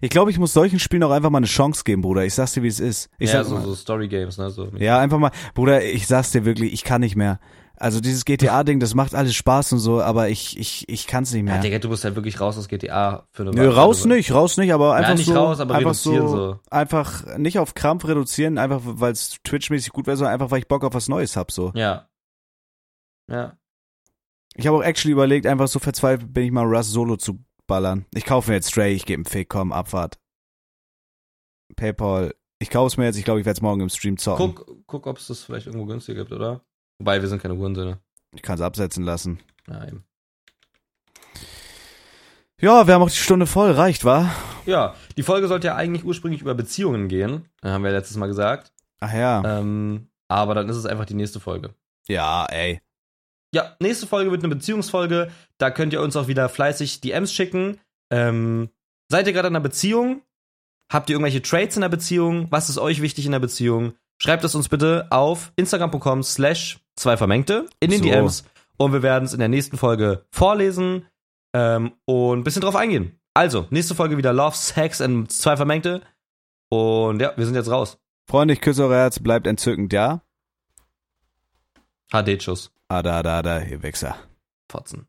Speaker 1: Ich glaube, ich muss solchen Spielen auch einfach mal eine Chance geben, Bruder. Ich sag's dir, wie es ist. Ich
Speaker 2: ja, so, so Story-Games, ne? So.
Speaker 1: ja, einfach mal, Bruder, ich sag's dir wirklich, ich kann nicht mehr. Also dieses GTA-Ding, das macht alles Spaß und so, aber ich, ich, ich kann's nicht
Speaker 2: Ja,
Speaker 1: mehr.
Speaker 2: Digga, du bist halt wirklich raus aus GTA für eine
Speaker 1: Nö,
Speaker 2: Weile.
Speaker 1: raus
Speaker 2: Also-
Speaker 1: nicht, raus nicht, aber einfach
Speaker 2: ja, nicht
Speaker 1: so,
Speaker 2: raus, aber
Speaker 1: einfach
Speaker 2: reduzieren
Speaker 1: so,
Speaker 2: so.
Speaker 1: einfach nicht auf Krampf reduzieren, einfach weil es Twitch-mäßig gut wäre, sondern einfach weil ich Bock auf was Neues hab so.
Speaker 2: Ja. Ja.
Speaker 1: Ich habe auch actually überlegt, einfach so verzweifelt bin ich mal Rust Solo zu ballern. Ich kaufe mir jetzt Stray, ich gebe einen Fick, komm, Abfahrt. PayPal. Ich kaufe mir jetzt, ich glaube, ich werde es morgen im Stream zocken.
Speaker 2: Guck, guck ob es das vielleicht irgendwo günstiger gibt, oder? Wobei, wir sind keine Hurensöhne.
Speaker 1: Ich kann es absetzen lassen.
Speaker 2: Eben.
Speaker 1: Ja, wir haben auch die Stunde voll, reicht, wa?
Speaker 2: Ja, die Folge sollte ja eigentlich ursprünglich über Beziehungen gehen. Äh, Haben wir ja letztes Mal gesagt.
Speaker 1: Ach ja.
Speaker 2: Ähm, aber dann ist es einfach die nächste Folge.
Speaker 1: Ja, ey.
Speaker 2: Ja, nächste Folge wird eine Beziehungsfolge. Da könnt ihr uns auch wieder fleißig DMs schicken. Ähm, seid ihr gerade in einer Beziehung? Habt ihr irgendwelche Traits in der Beziehung? Was ist euch wichtig in der Beziehung? Schreibt es uns bitte auf instagram.com slash zwei Vermengte in den
Speaker 1: So.
Speaker 2: DMs und wir werden es in der nächsten Folge vorlesen ähm, und ein bisschen drauf eingehen. Also, nächste Folge wieder Love, Sex und zwei Vermengte. Und ja, wir sind jetzt raus.
Speaker 1: Freunde, ich küsse euer Herz, bleibt entzückend, ja?
Speaker 2: HD-Schuss.
Speaker 1: Ada, ada, ada, ihr Wichser.
Speaker 2: Fotzen.